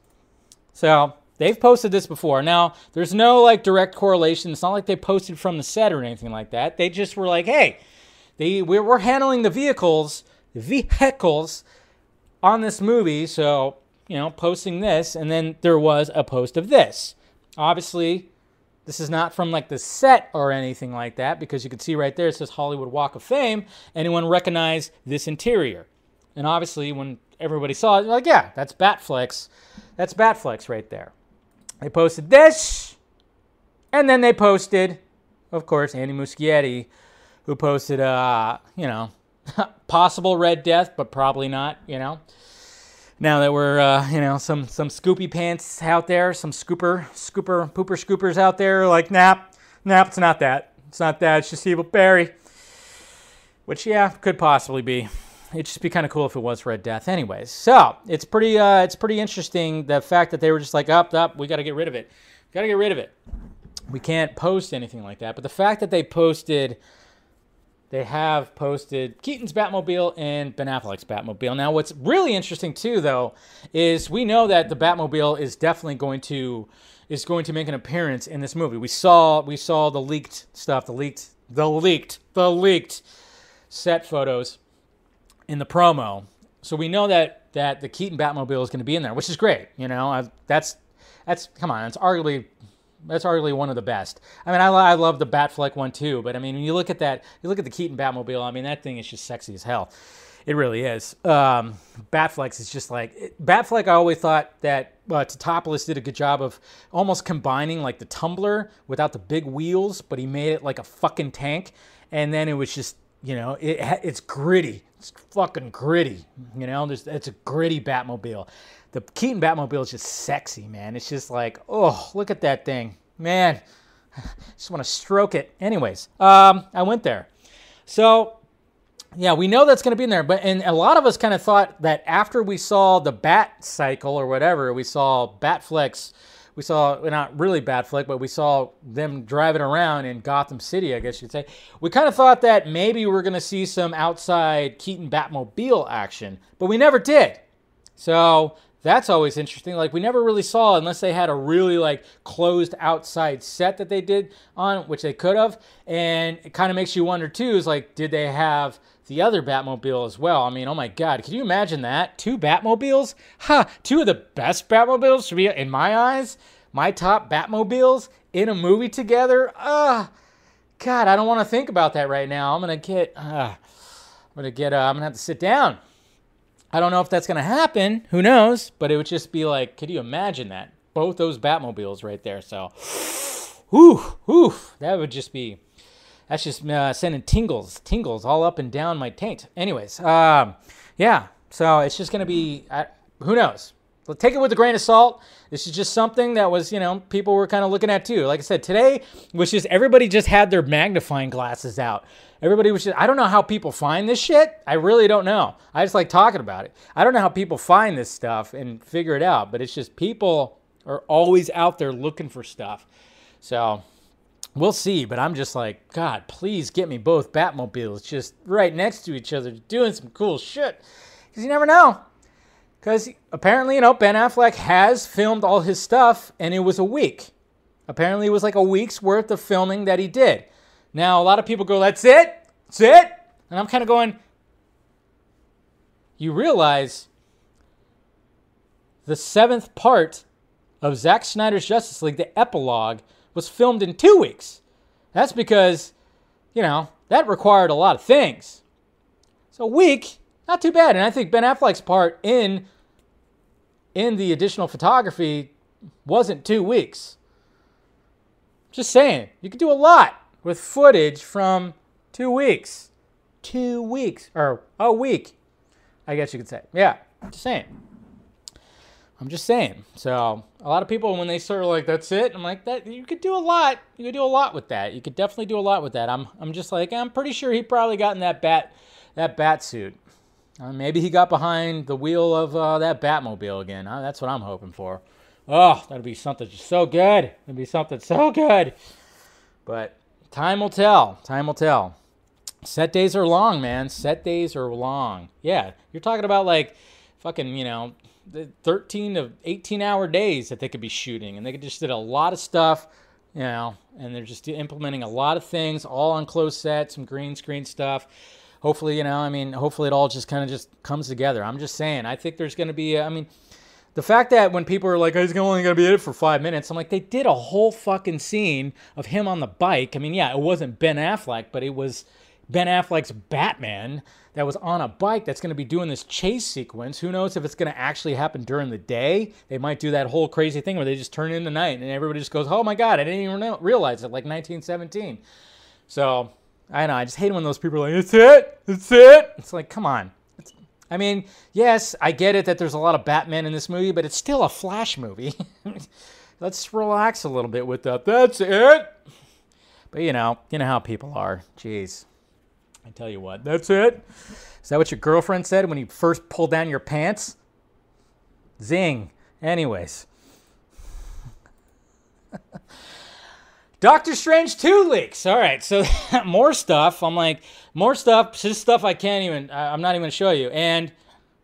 So they've posted this before. Now, there's no like direct correlation. It's not like they posted from the set or anything like that. They just were like, hey, they we're, we're handling the vehicles, the vehicles on this movie. So, you know, posting this, and then there was a post of this. Obviously, this is not from like the set or anything like that because you can see right there it says Hollywood Walk of Fame. Anyone recognize this interior? And obviously, when everybody saw it, like, yeah, that's Batfleck's. That's Batfleck's right there. They posted this, and then they posted, of course, Andy Muschietti, who posted, uh, you know, possible Red Death, but probably not, you know. Now that we're, uh, you know, some some scoopy pants out there, some scooper, scooper, pooper scoopers out there, like, nap, nap, it's not that. It's not that. It's just Evil Barry. Which, yeah, could possibly be it'd just be kind of cool if it was Red Death. Anyways, so it's pretty uh, it's pretty interesting the fact that they were just like up up we got to get rid of it, got to get rid of it. We can't post anything like that. But the fact that they posted, they have posted Keaton's Batmobile and Ben Affleck's Batmobile. Now, what's really interesting too, though, is we know that the Batmobile is definitely going to is going to make an appearance in this movie. We saw we saw the leaked stuff, the leaked, the leaked, the leaked set photos in the promo. So we know that that the Keaton Batmobile is going to be in there, which is great. You know, I, that's that's come on, it's arguably that's arguably one of the best. I mean, I, I love the Batfleck one too, but I mean, when you look at that, you look at the Keaton Batmobile. I mean, that thing is just sexy as hell. It really is. Um, Batfleck's is just like it- Batfleck. I always thought that uh, did a good job of almost combining like the tumbler without the big wheels, but he made it like a fucking tank, and then it was just you know it it's gritty. It's fucking gritty. You know, there's it's a gritty Batmobile. The Keaton Batmobile is just sexy, man. It's just like oh look at that thing, man. just want to stroke it. Anyways, um, I went there. So yeah, we know that's going to be in there, but and a lot of us kind of thought that after we saw the Bat cycle or whatever, we saw Batfleck's, we saw not really Batfleck, but we saw them driving around in Gotham City, I guess you'd say. We kind of thought that maybe we're going to see some outside Keaton Batmobile action, but we never did. So that's always interesting. Like we never really saw unless they had a really like closed outside set that they did on, which they could have. And it kind of makes you wonder too, is like, did they have the other Batmobile as well? I mean, oh my God, can you imagine that? Two Batmobiles? Huh, two of the best Batmobiles to be in my eyes. My top Batmobiles in a movie together. Ah, God, I don't want to think about that right now. I'm gonna get, uh, I'm gonna get, uh, I'm gonna have to sit down. I don't know if that's to happen. Who knows? But it would just be like, could you imagine that? Both those Batmobiles right there. So, whew, whew, that would just be, that's just uh, sending tingles, tingles all up and down my taint. Anyways, um, yeah. So it's just going to be, who knows? Well, take it with a grain of salt. This is just something that was, you know, people were kind of looking at too. Like I said, today was just everybody just had their magnifying glasses out. Everybody was just, I don't know how people find this shit. I really don't know. I just like talking about it. I don't know how people find this stuff and figure it out, but it's just people are always out there looking for stuff. So we'll see, but I'm just like, God, please get me both Batmobiles just right next to each other doing some cool shit. Because you never know. Because apparently, you know, Ben Affleck has filmed all his stuff and it was a week. Apparently, it was like a week's worth of filming that he did. Now, a lot of people go, that's it? That's it? And I'm kind of going, you realize the seventh part of Zack Snyder's Justice League, the epilogue, was filmed in two weeks. That's because, you know, that required a lot of things. So a week, not too bad. And I think Ben Affleck's part in in the additional photography wasn't two weeks. Just saying, you could do a lot with footage from two weeks. Two weeks. Or a week, I guess you could say. Yeah, just saying. I'm just saying. So a lot of people when they sort of like that's it, I'm like that you could do a lot. You could do a lot with that. You could definitely do a lot with that. I'm I'm just like I'm pretty sure he probably got in that bat that bat suit. Uh, maybe he got behind the wheel of uh, that Batmobile again. Uh, that's what I'm hoping for. Oh, that'd be something just so good. That'd be something so good. But time will tell. Time will tell. Set days are long, man. Set days are long. Yeah, you're talking about like fucking, you know, 13 to 18 hour days that they could be shooting, and they could just did a lot of stuff, you know, and they're just implementing a lot of things, all on closed set, some green screen stuff. Hopefully, you know, I mean, hopefully it all just kind of just comes together. I'm just saying, I think there's going to be, I mean, the fact that when people are like, oh, he's only going to be in it for five minutes, I'm like, they did a whole fucking scene of him on the bike. I mean, yeah, it wasn't Ben Affleck, but it was Ben Affleck's Batman that was on a bike that's going to be doing this chase sequence. Who knows if it's going to actually happen during the day? They might do that whole crazy thing where they just turn in the night and everybody just goes, oh my God, I didn't even know- realize it, like 1917. So I know, I just hate when those people are like, it's it, it's it. It's like, come on. It's, I mean, yes, I get it that there's a lot of Batman in this movie, but it's still a Flash movie. Let's relax a little bit with that. That's it. But you know, you know how people are. Jeez. I tell you what, that's it. Is that what your girlfriend said when you first pulled down your pants? Zing. Anyways. Doctor Strange 2 leaks. All right, so more stuff. I'm like, more stuff. Just stuff I can't even, I'm not even going to show you. And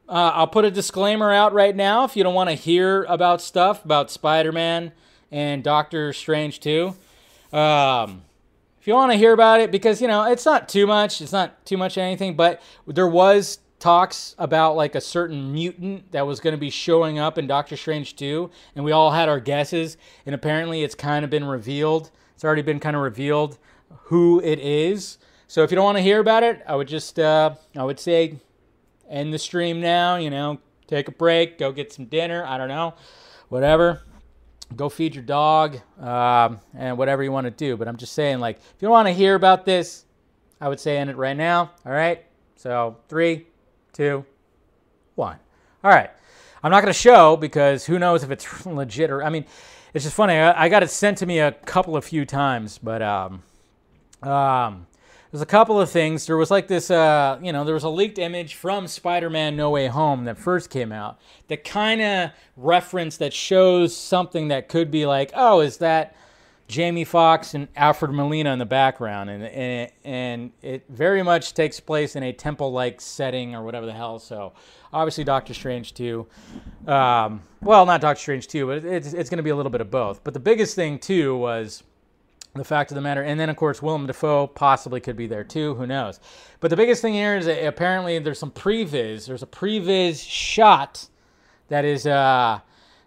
uh, I'll put a disclaimer out right now if you don't want to hear about stuff about Spider Man and Doctor Strange 2. Um, if you want to hear about it, because, you know, it's not too much, it's not too much anything, but there was talks about like a certain mutant that was going to be showing up in Doctor Strange 2, and we all had our guesses, and apparently it's kind of been revealed. It's already been kind of revealed who it is. So if you don't want to hear about it, I would just, uh, I would say, end the stream now. You know, take a break, go get some dinner. I don't know, whatever. Go feed your dog um, and whatever you want to do. But I'm just saying, like, if you want to hear about this, I would say end it right now. All right. So three, two, one. All right. I'm not going to show because who knows if it's legit or I mean, it's just funny. I, I got it sent to me a couple of few times, but um, um, there's a couple of things. There was like this, uh, you know, there was a leaked image from Spider-Man: No Way Home that first came out that kind of reference that shows something that could be like, oh, is that Jamie Foxx and Alfred Molina in the background, and and it, and it very much takes place in a temple-like setting or whatever the hell. So obviously Doctor Strange too. Um, well, not Doctor Strange too, but it's it's going to be a little bit of both. But the biggest thing too was the fact of the matter. And then, of course, Willem Dafoe possibly could be there too. Who knows? But the biggest thing here is apparently there's some previs. There's a previs shot that is uh,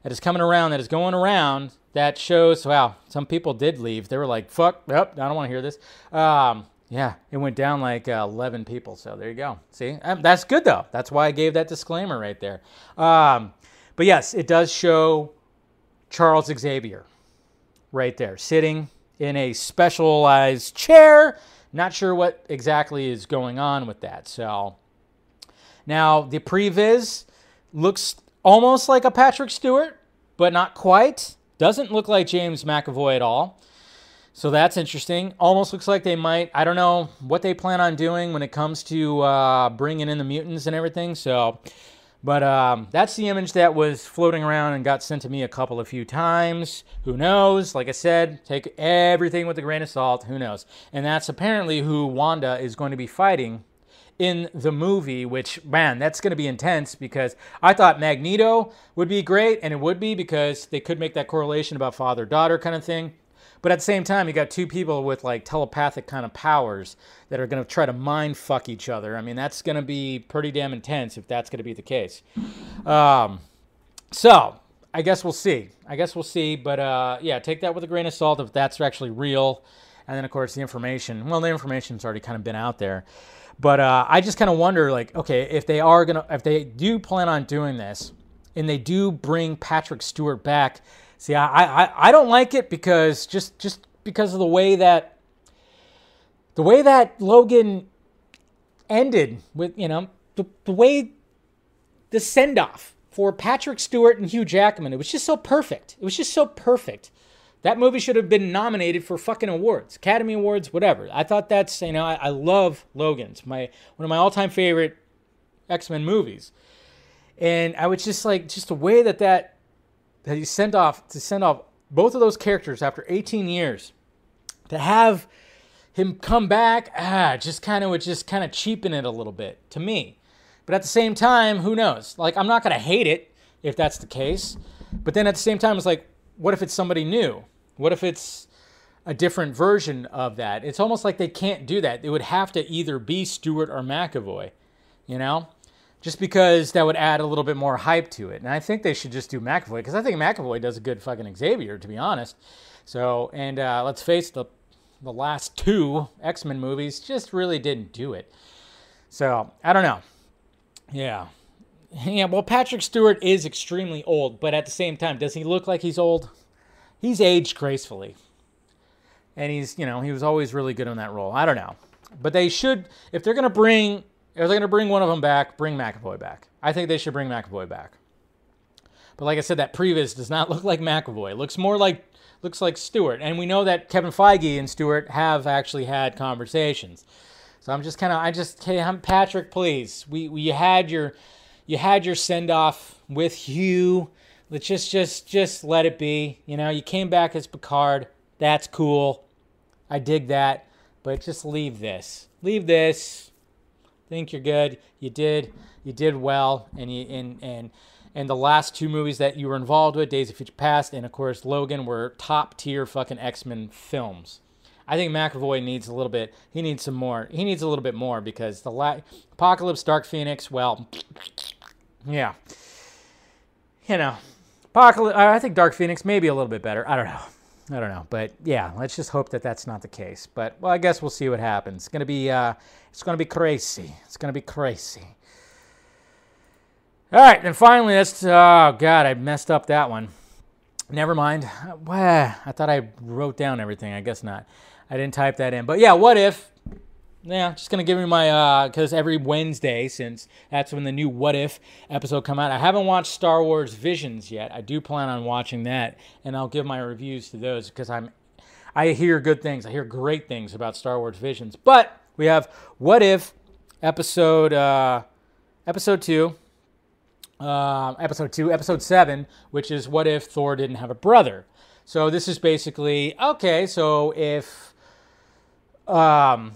that is coming around, that is going around, that shows. Wow, some people did leave. They were like, "Fuck, yep, I don't want to hear this." Um, yeah, it went down like uh, 11 people. So there you go. See, um, that's good though. That's why I gave that disclaimer right there. Um, but yes, it does show Charles Xavier right there, sitting in a specialized chair. Not sure what exactly is going on with that. So now the previs looks almost like a Patrick Stewart, but not quite. Doesn't look like James McAvoy at all. So that's interesting. Almost looks like they might. I don't know what they plan on doing when it comes to uh, bringing in the mutants and everything. So but um, that's the image that was floating around and got sent to me a couple of few times. Who knows? Like I said, take everything with a grain of salt. Who knows? And that's apparently who Wanda is going to be fighting in the movie, which, man, that's going to be intense because I thought Magneto would be great, and it would be because they could make that correlation about father daughter kind of thing. But at the same time, you got two people with like telepathic kind of powers that are going to try to mind fuck each other. I mean, that's going to be pretty damn intense if that's going to be the case. Um, so I guess we'll see. I guess we'll see. But uh, yeah, take that with a grain of salt if that's actually real. And then, of course, the information. Well, the information's already kind of been out there. But uh, I just kind of wonder, like, okay, if they are gonna, if they do plan on doing this, and they do bring Patrick Stewart back, See, I, I, I don't like it because just just because of the way that the way that Logan ended with you know the, the way the send off for Patrick Stewart and Hugh Jackman, it was just so perfect. It was just so perfect. That movie should have been nominated for fucking awards, Academy Awards, whatever. I thought that's you know I, I love Logan's my one of my all time favorite X Men movies, and I was just like just the way that that that he sent off to send off both of those characters after 18 years to have him come back ah just kind of would just kind of cheapen it a little bit to me. But at the same time who knows? Like i'm not going to hate it if that's the case but then at the same time it's like what if it's somebody new? What if it's a different version of that? It's almost like they can't do that. It would have to either be stewart or mcavoy you know just because that would add a little bit more hype to it. And I think they should just do McAvoy because I think McAvoy does a good fucking Xavier, to be honest. So, and uh, let's face the the last two X Men movies just really didn't do it. So I don't know. Yeah. Yeah, well, Patrick Stewart is extremely old, but at the same time, does he look like he's old? He's aged gracefully. And he's, you know, he was always really good in that role. I don't know. But they should, if they're to bring if they're going to bring one of them back, bring McAvoy back. I think they should bring McAvoy back. But like I said, that previs does not look like McAvoy. It looks more like looks like Stewart. And we know that Kevin Feige and Stewart have actually had conversations. So I'm just kind of I just hey I'm Patrick, please. We, we you had your you had your send off with Hugh. Let's just just just let it be. You know, you came back as Picard. That's cool. I dig that. But just leave this. Leave this think you're good. You did. You did well, and you and and and the last two movies that you were involved with, Days of Future Past, and of course Logan, were top tier fucking X Men films. I think McAvoy needs a little bit. He needs some more. He needs a little bit more because the la- Apocalypse, Dark Phoenix. Well, yeah, you know, Apocalypse. I think Dark Phoenix maybe a little bit better. I don't know. I don't know, but yeah, let's just hope that that's not the case. But well, I guess we'll see what happens. It's gonna be uh, it's gonna be crazy. It's gonna be crazy. All right, and finally, that's oh god, I messed up that one. Never mind. Well, I thought I wrote down everything. I guess not. I didn't type that in. But yeah, what if? Yeah, just gonna give me my because every Wednesday since that's when the new What If episode come out. I haven't watched Star Wars Visions yet. I do plan on watching that, and I'll give my reviews to those because I'm I hear good things. I hear great things about Star Wars Visions. But we have What If episode uh, episode two uh, episode two, episode seven, which is what if Thor didn't have a brother? So this is basically okay. So if um,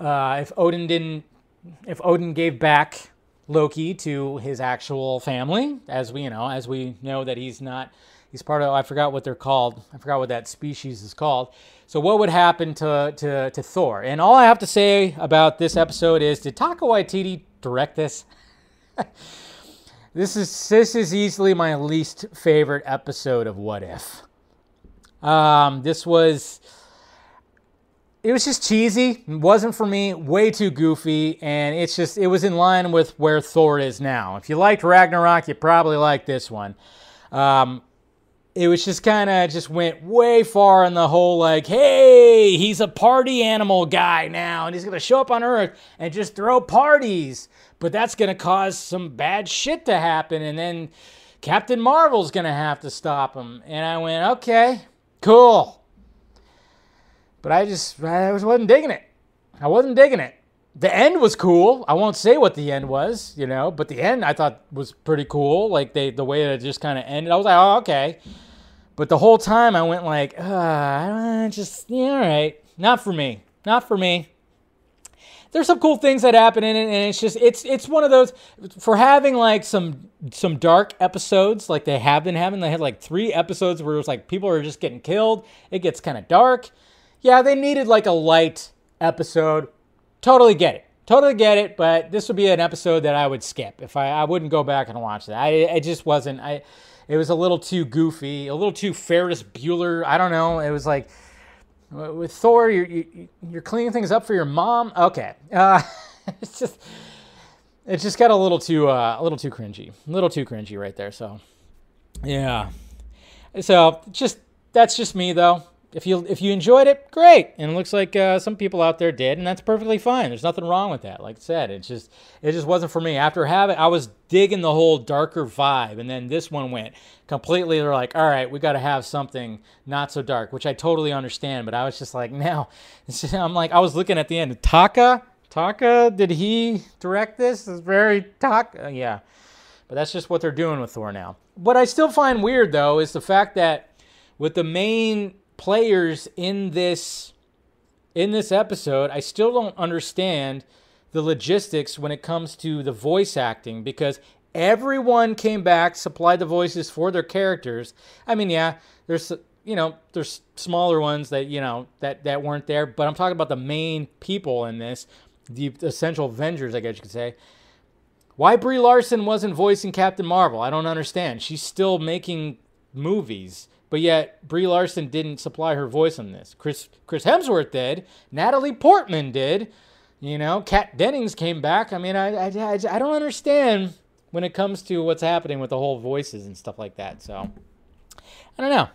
uh, if Odin didn't, if Odin gave back Loki to his actual family, as we you know, as we know that he's not, he's part of. I forgot what they're called. I forgot what that species is called. So what would happen to to to Thor? And all I have to say about this episode is, did Taika Waititi direct this? This is this is easily my least favorite episode of What If. Um, this was it was just cheesy. Wasn't for me. Way too goofy, and it's just it was in line with where Thor is now. If you liked Ragnarok, you probably like this one. Um, it was just kind of just went way far in the whole like, hey, he's a party animal guy now, and he's gonna show up on Earth and just throw parties but that's to cause some bad shit to happen. And then Captain Marvel's to have to stop him. And I went, okay, cool. But I just, I wasn't digging it. I wasn't digging it. The end was cool. I won't say what the end was, you know, but the end I thought was pretty cool. Like they, the way it just kind of ended, I was like, oh, okay. But the whole time I went like, uh, I just, yeah, all right. Not for me. Not for me there's some cool things that happen in it, and it's just it's it's one of those for having like some some dark episodes like they have been having. They had like three episodes where it was like people are just getting killed. It gets kind of dark. Yeah, they needed like a light episode. Totally get it. Totally get it, but this would be an episode that I would skip if I, I wouldn't go back and watch that. I it just wasn't I it was a little too goofy, a little too Ferris Bueller. I don't know. It was like with Thor, you're, you're cleaning things up for your mom. Okay, uh, it's just it just got a little too uh, a little too cringy, a little too cringy right there. So yeah, so just that's just me though if you if you enjoyed it, great. And it looks like uh, some people out there did, and that's perfectly fine. There's nothing wrong with that. Like I said, it just it just wasn't for me. After having, I was digging the whole darker vibe, and then this one went completely. They're like, all right, we got to have something not so dark, which I totally understand. But I was just like, now I'm like, I was looking at the end. Taka, Taka, did he direct this? It's very Taika, yeah. But that's just what they're doing with Thor now. What I still find weird though is the fact that with the main players in this in this episode, I still don't understand the logistics when it comes to the voice acting because everyone came back, supplied the voices for their characters. I mean, yeah, there's you know, there's smaller ones that, you know, that that weren't there, but I'm talking about the main people in this, the essential Avengers, I guess you could say. Why Brie Larson wasn't voicing Captain Marvel? I don't understand. She's still making movies. But yet, Brie Larson didn't supply her voice on this. Chris Chris Hemsworth did. Natalie Portman did. You know, Kat Dennings came back. I mean, I, I, I, I don't understand when it comes to what's happening with the whole voices and stuff like that. So, I don't know.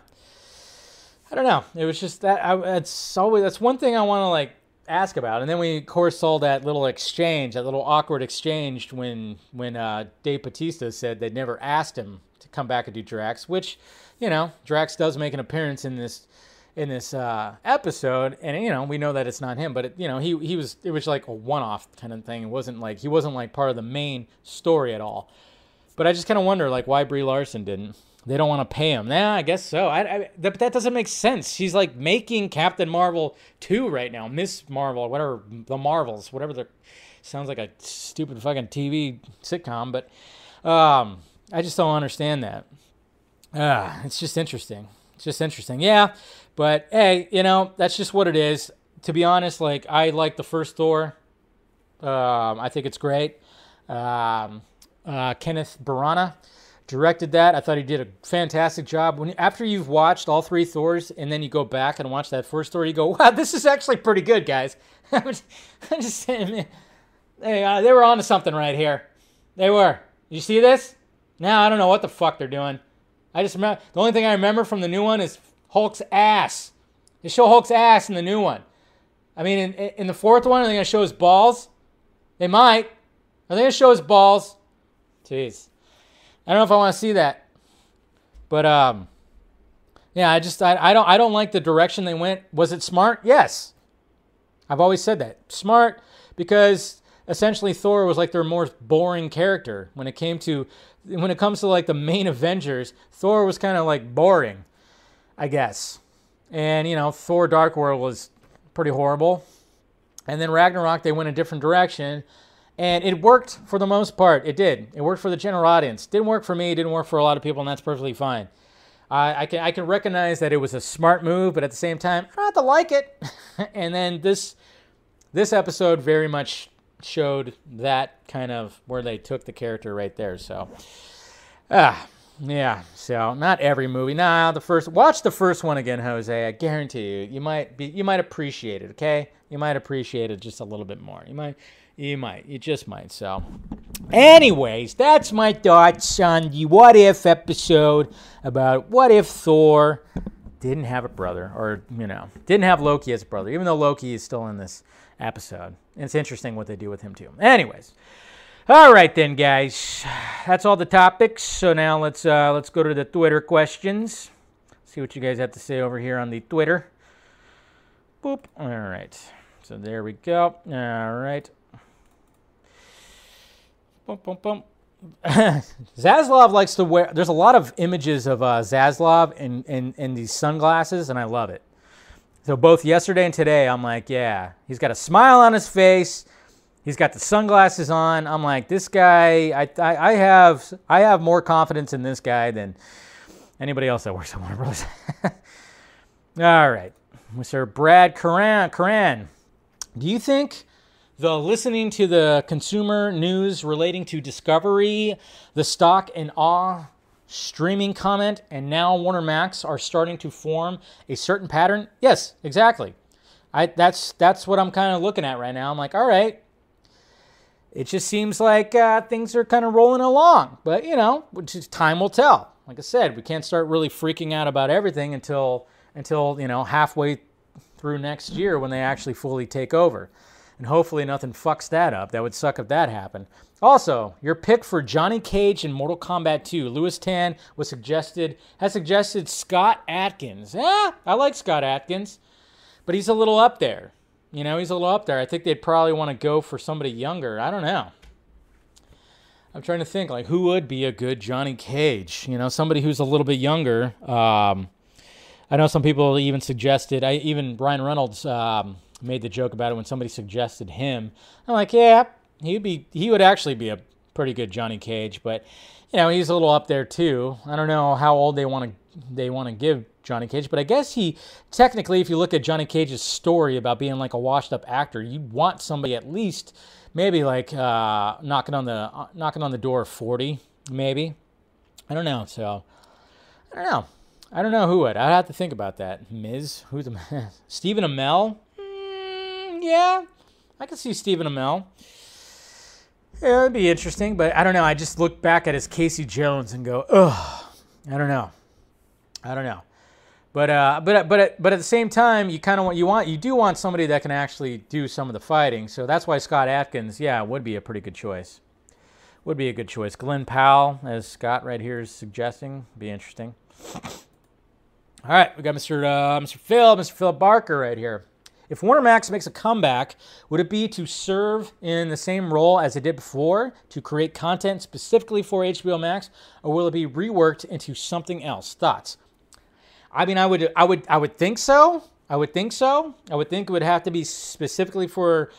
I don't know. It was just that. I, it's always that's one thing I want to like ask about. And then we of course saw that little exchange, that little awkward exchange when when uh, Dave Bautista said they'd never asked him to come back and do Drax, which you know, Drax does make an appearance in this in this uh, episode, and you know, we know that it's not him, but it, you know, he he was it was like a one-off kind of thing. It wasn't like he wasn't like part of the main story at all. But I just kind of wonder like why Brie Larson didn't. They don't want to pay him. Yeah, I guess so. I, I that, that doesn't make sense. She's like making Captain Marvel 2 right now. Miss Marvel, whatever the Marvels, whatever the sounds like a stupid fucking TV sitcom, but um I just don't understand that. Ah, it's just interesting. It's just interesting. Yeah, but hey, you know that's just what it is. To be honest, like I like the first Thor. Um, I think it's great. Um, uh, Kenneth Branagh directed that. I thought he did a fantastic job. When after you've watched all three Thors and then you go back and watch that first Thor, you go, "Wow, this is actually pretty good, guys." I'm just saying, they uh, they were onto something right here. They were. You see this? Now I don't know what the fuck they're doing. I just remember the only thing I remember from the new one is Hulk's ass. They show Hulk's ass in the new one. I mean, in, in the fourth one, are they gonna show his balls? They might. Are they gonna show his balls? Jeez, I don't know if I want to see that. But um, yeah, I just I, I don't I don't like the direction they went. Was it smart? Yes. I've always said that smart because essentially Thor was like their more boring character when it came to when it comes to like the main Avengers. Thor was kind of like boring, I guess. And you know, Thor: Dark World was pretty horrible. And then Ragnarok, they went a different direction. And it worked for the most part. It did. It worked for the general audience. Didn't work for me. Didn't work for a lot of people, and that's perfectly fine. I, I can I can recognize that it was a smart move, but at the same time, I don't have to like it. and then this this episode very much showed that kind of where they took the character right there. So, ah, yeah. So not every movie. Nah, the first. Watch the first one again, Jose. I guarantee you, you might be you might appreciate it. Okay, you might appreciate it just a little bit more. You might. You might. You just might. So, anyways, that's my thoughts on the What If episode about what if Thor didn't have a brother, or, you know, didn't have Loki as a brother, even though Loki is still in this episode. And it's interesting what they do with him, too. Anyways. All right then, guys. That's all the topics. So now let's uh, let's go to the Twitter questions. See what you guys have to say over here on the Twitter. Boop. All right. So there we go. All right. Boom, boom, boom. Zaslav likes to wear. There's a lot of images of uh, Zaslav in, in in these sunglasses, and I love it. So both yesterday and today, I'm like, yeah, he's got a smile on his face. He's got the sunglasses on. I'm like, this guy. I, I, I have I have more confidence in this guy than anybody else that works at Warner Bros. All right, Mr. Brad Coran. Coran, do you think? the listening to the consumer news relating to Discovery, the stock and awe streaming comment, and now Warner Max are starting to form a certain pattern? Yes, exactly. I that's that's what I'm kind of looking at right now. I'm like, all right. It just seems like uh, things are kind of rolling along, but you know, time will tell. Like I said, we can't start really freaking out about everything until until you know halfway through next year when they actually fully take over and hopefully nothing fucks that up. That would suck if that happened. Also, your pick for Johnny Cage in Mortal Kombat 2, Lewis Tan was suggested has suggested Scott Adkins. Yeah, I like Scott Adkins, but he's a little up there. You know, he's a little up there. I think they'd probably want to go for somebody younger. I don't know. I'm trying to think like who would be a good Johnny Cage. You know, somebody who's a little bit younger. Um, I know some people even suggested. I even Brian Reynolds. Um, made the joke about it when somebody suggested him. I'm like, yeah, he'd be he would actually be a pretty good Johnny Cage, but you know he's a little up there too. I don't know how old they want to they want to give Johnny Cage, but I guess he technically, if you look at Johnny Cage's story about being like a washed up actor, you want somebody at least maybe like uh, knocking on the uh, knocking on the door of 40, maybe. I don't know. So I don't know. I don't know who would. I'd have to think about that. Miz, who's the Stephen Amell? Yeah, I can see Stephen Amell. Yeah, it'd be interesting, but I don't know. I just look back at his Casey Jones and go, ugh, I don't know. I don't know. But uh, but but but at the same time, you kind of want you want you do want somebody that can actually do some of the fighting. So that's why Scott Adkins, yeah, would be a pretty good choice. Would be a good choice. Glen Powell, as Scott right here is suggesting, be interesting. All right, we got Mr. Uh, Mr. Phil, Mr. Phil Barker right here. If Warner Max makes a comeback, would it be to serve in the same role as it did before, to create content specifically for HBO Max, or will it be reworked into something else? Thoughts? I mean, I would, I would, I would think so. I would think so. I would think it would have to be specifically for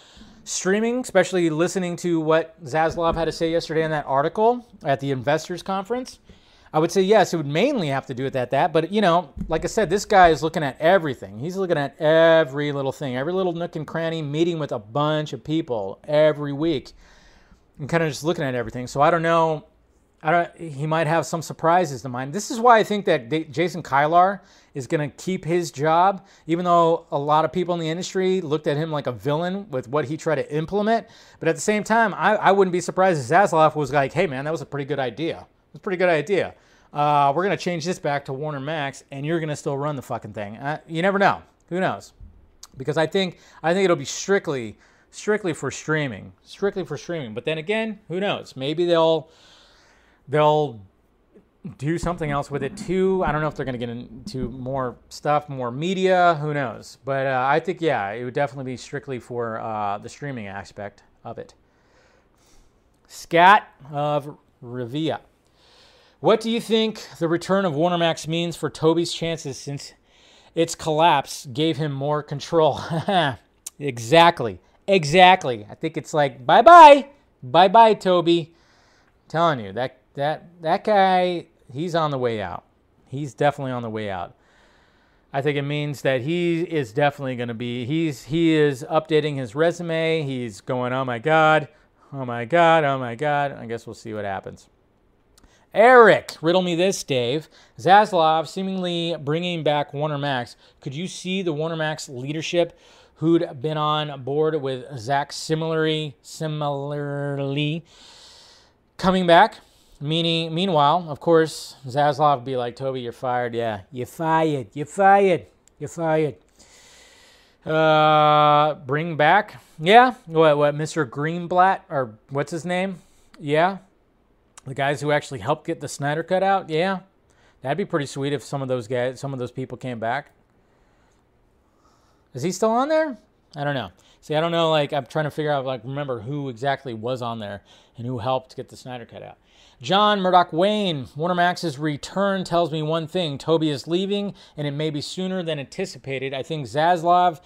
streaming, especially listening to what Zaslav had to say yesterday in that article at the investors conference. I would say yes, it would mainly have to do with that. That, but you know, like I said, this guy is looking at everything. He's looking at every little thing, every little nook and cranny, meeting with a bunch of people every week, and kind of just looking at everything. So I don't know. I don't. He might have some surprises in mind. This is why I think that Jason Kilar is going to keep his job, even though a lot of people in the industry looked at him like a villain with what he tried to implement. But at the same time, I, I wouldn't be surprised if Zaslav was like, "Hey, man, that was a pretty good idea." It's a pretty good idea. Uh, we're gonna change this back to Warner Max, and you're gonna still run the fucking thing. Uh, you never know. Who knows? Because I think I think it'll be strictly strictly for streaming, strictly for streaming. But then again, who knows? Maybe they'll they'll do something else with it too. I don't know if they're going to get into more stuff, more media. Who knows? But uh, I think yeah, it would definitely be strictly for uh, the streaming aspect of it. Scat of Revia. What do you think the return of Warner Max means for Toby's chances since its collapse gave him more control? exactly. Exactly. I think it's like bye bye. Bye bye, Toby. I'm telling you, that that that guy, he's on the way out. He's definitely on the way out. I think it means that he is definitely going to be he's he is updating his resume. He's going, "Oh my god. Oh my god. Oh my god." I guess we'll see what happens. Eric, riddle me this, Dave. Zaslav seemingly bringing back Warner Max. Could you see the Warner Max leadership who'd been on board with Zack similarly, similarly coming back? Meaning, meanwhile, of course, Zaslav would be like, Toby, you're fired. Yeah, you're fired. You're fired. You're fired. Uh, bring back? Yeah. What? What? Mr. Greenblatt or what's his name? Yeah. The guys who actually helped get the Snyder cut out? Yeah. That'd be pretty sweet if some of those guys, some of those people came back. Is he still on there? I don't know. See, I don't know. Like, I'm trying to figure out, like, remember who exactly was on there and who helped get the Snyder cut out. John Murdoch Wayne, Warner Max's return tells me one thing Toby is leaving, and it may be sooner than anticipated. I think Zaslav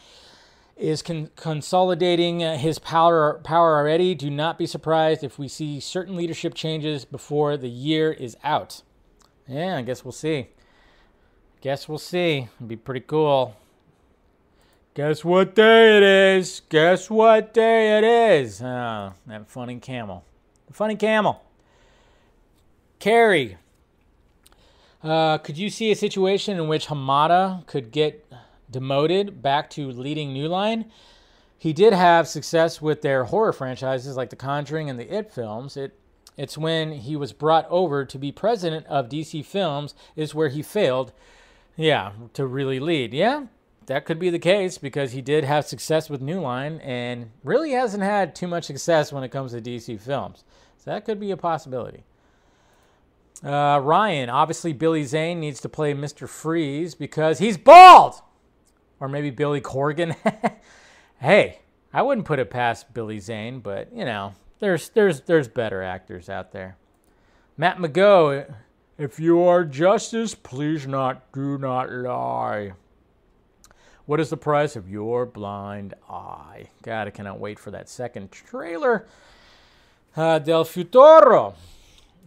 is con- consolidating uh, his power power already. Do not be surprised if we see certain leadership changes before the year is out. Yeah, I guess we'll see. Guess we'll see. It'd be pretty cool. Guess what day it is? Guess what day it is? Oh, that funny camel. The funny camel. Carrie. Uh, could you see a situation in which Hamada could get demoted back to leading New Line. He did have success with their horror franchises like The Conjuring and the It films. It it's when he was brought over to be president of DC Films is where he failed. Yeah, to really lead. Yeah, that could be the case because he did have success with New Line and really hasn't had too much success when it comes to DC Films. So that could be a possibility. Uh, Ryan, obviously Billy Zane needs to play Mr. Freeze because he's bald or maybe Billy Corgan. hey, I wouldn't put it past Billy Zane, but you know, there's there's there's better actors out there. Matt McGo, if you are justice, please not do not lie. What is the price of your blind eye? God, I cannot wait for that second trailer. Uh, Del Futuro.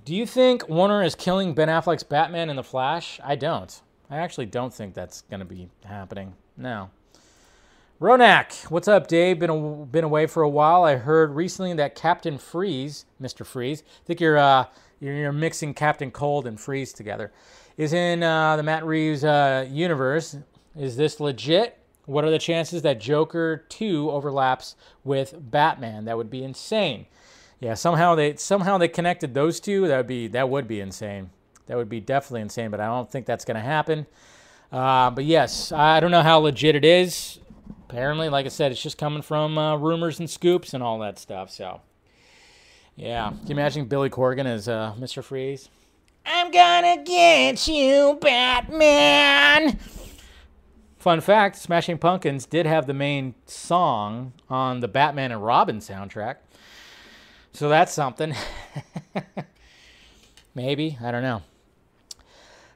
Do you think Warner is killing Ben Affleck's Batman in The Flash? I don't. I actually don't think that's going to be happening. No. Ronak, what's up, Dave? Been a, been away for a while. I heard recently that Captain Freeze, Mr. Freeze, I think you're uh, you're, you're mixing Captain Cold and Freeze together, is in uh, the Matt Reeves uh, universe. Is this legit? What are the chances that Joker 2 overlaps with Batman? That would be insane. Yeah, somehow they somehow they connected those two. That would be that would be insane. That would be definitely insane. But I don't think that's going to happen. Uh, but yes, I don't know how legit it is. Apparently, like I said, it's just coming from uh, rumors and scoops and all that stuff. So, yeah. Can you imagine Billy Corgan as uh, Mr. Freeze? I'm gonna get you, Batman. Fun fact Smashing Pumpkins did have the main song on the Batman and Robin soundtrack. So that's something. Maybe. I don't know.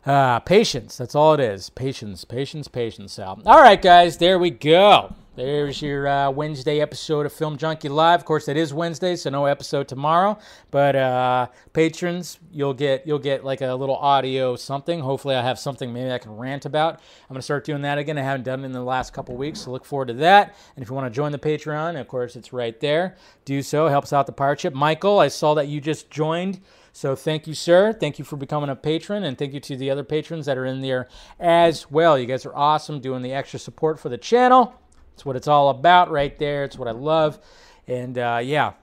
Uh, patience. That's all it is. Patience, patience, patience. So, all right, guys, there we go. There's your uh, Wednesday episode of Film Junkee Live. Of course, it is Wednesday, so no episode tomorrow. But uh, patrons, you'll get you'll get like a little audio something. Hopefully, I have something maybe I can rant about. I'm gonna start doing that again. I haven't done it in the last couple weeks, so look forward to that. And if you want to join the Patreon, of course, it's right there. Do so. Helps out the pirate ship. Michael, I saw that you just joined. So thank you, sir. Thank you for becoming a patron, and thank you to the other patrons that are in there as well. You guys are awesome doing the extra support for the channel. It's what it's all about right there. It's what I love. And uh, yeah,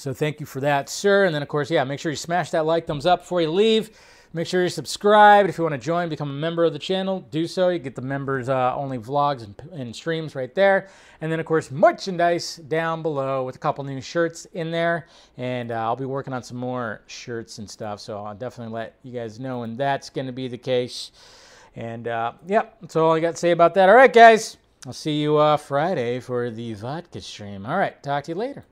So thank you for that, sir. And then, of course, yeah, make sure you smash that like, thumbs up before you leave. Make sure you're subscribed. If you want to join, become a member of the channel, do so. You get the members uh, only vlogs and, and, streams right there. And then, of course, merchandise down below with a couple new shirts in there. And uh, I'll be working on some more shirts and stuff. So I'll definitely let you guys know when that's going to be the case. And uh, that's all I got to say about that. All right, guys. I'll see you uh, Friday for the vodka stream. All right, talk to you later.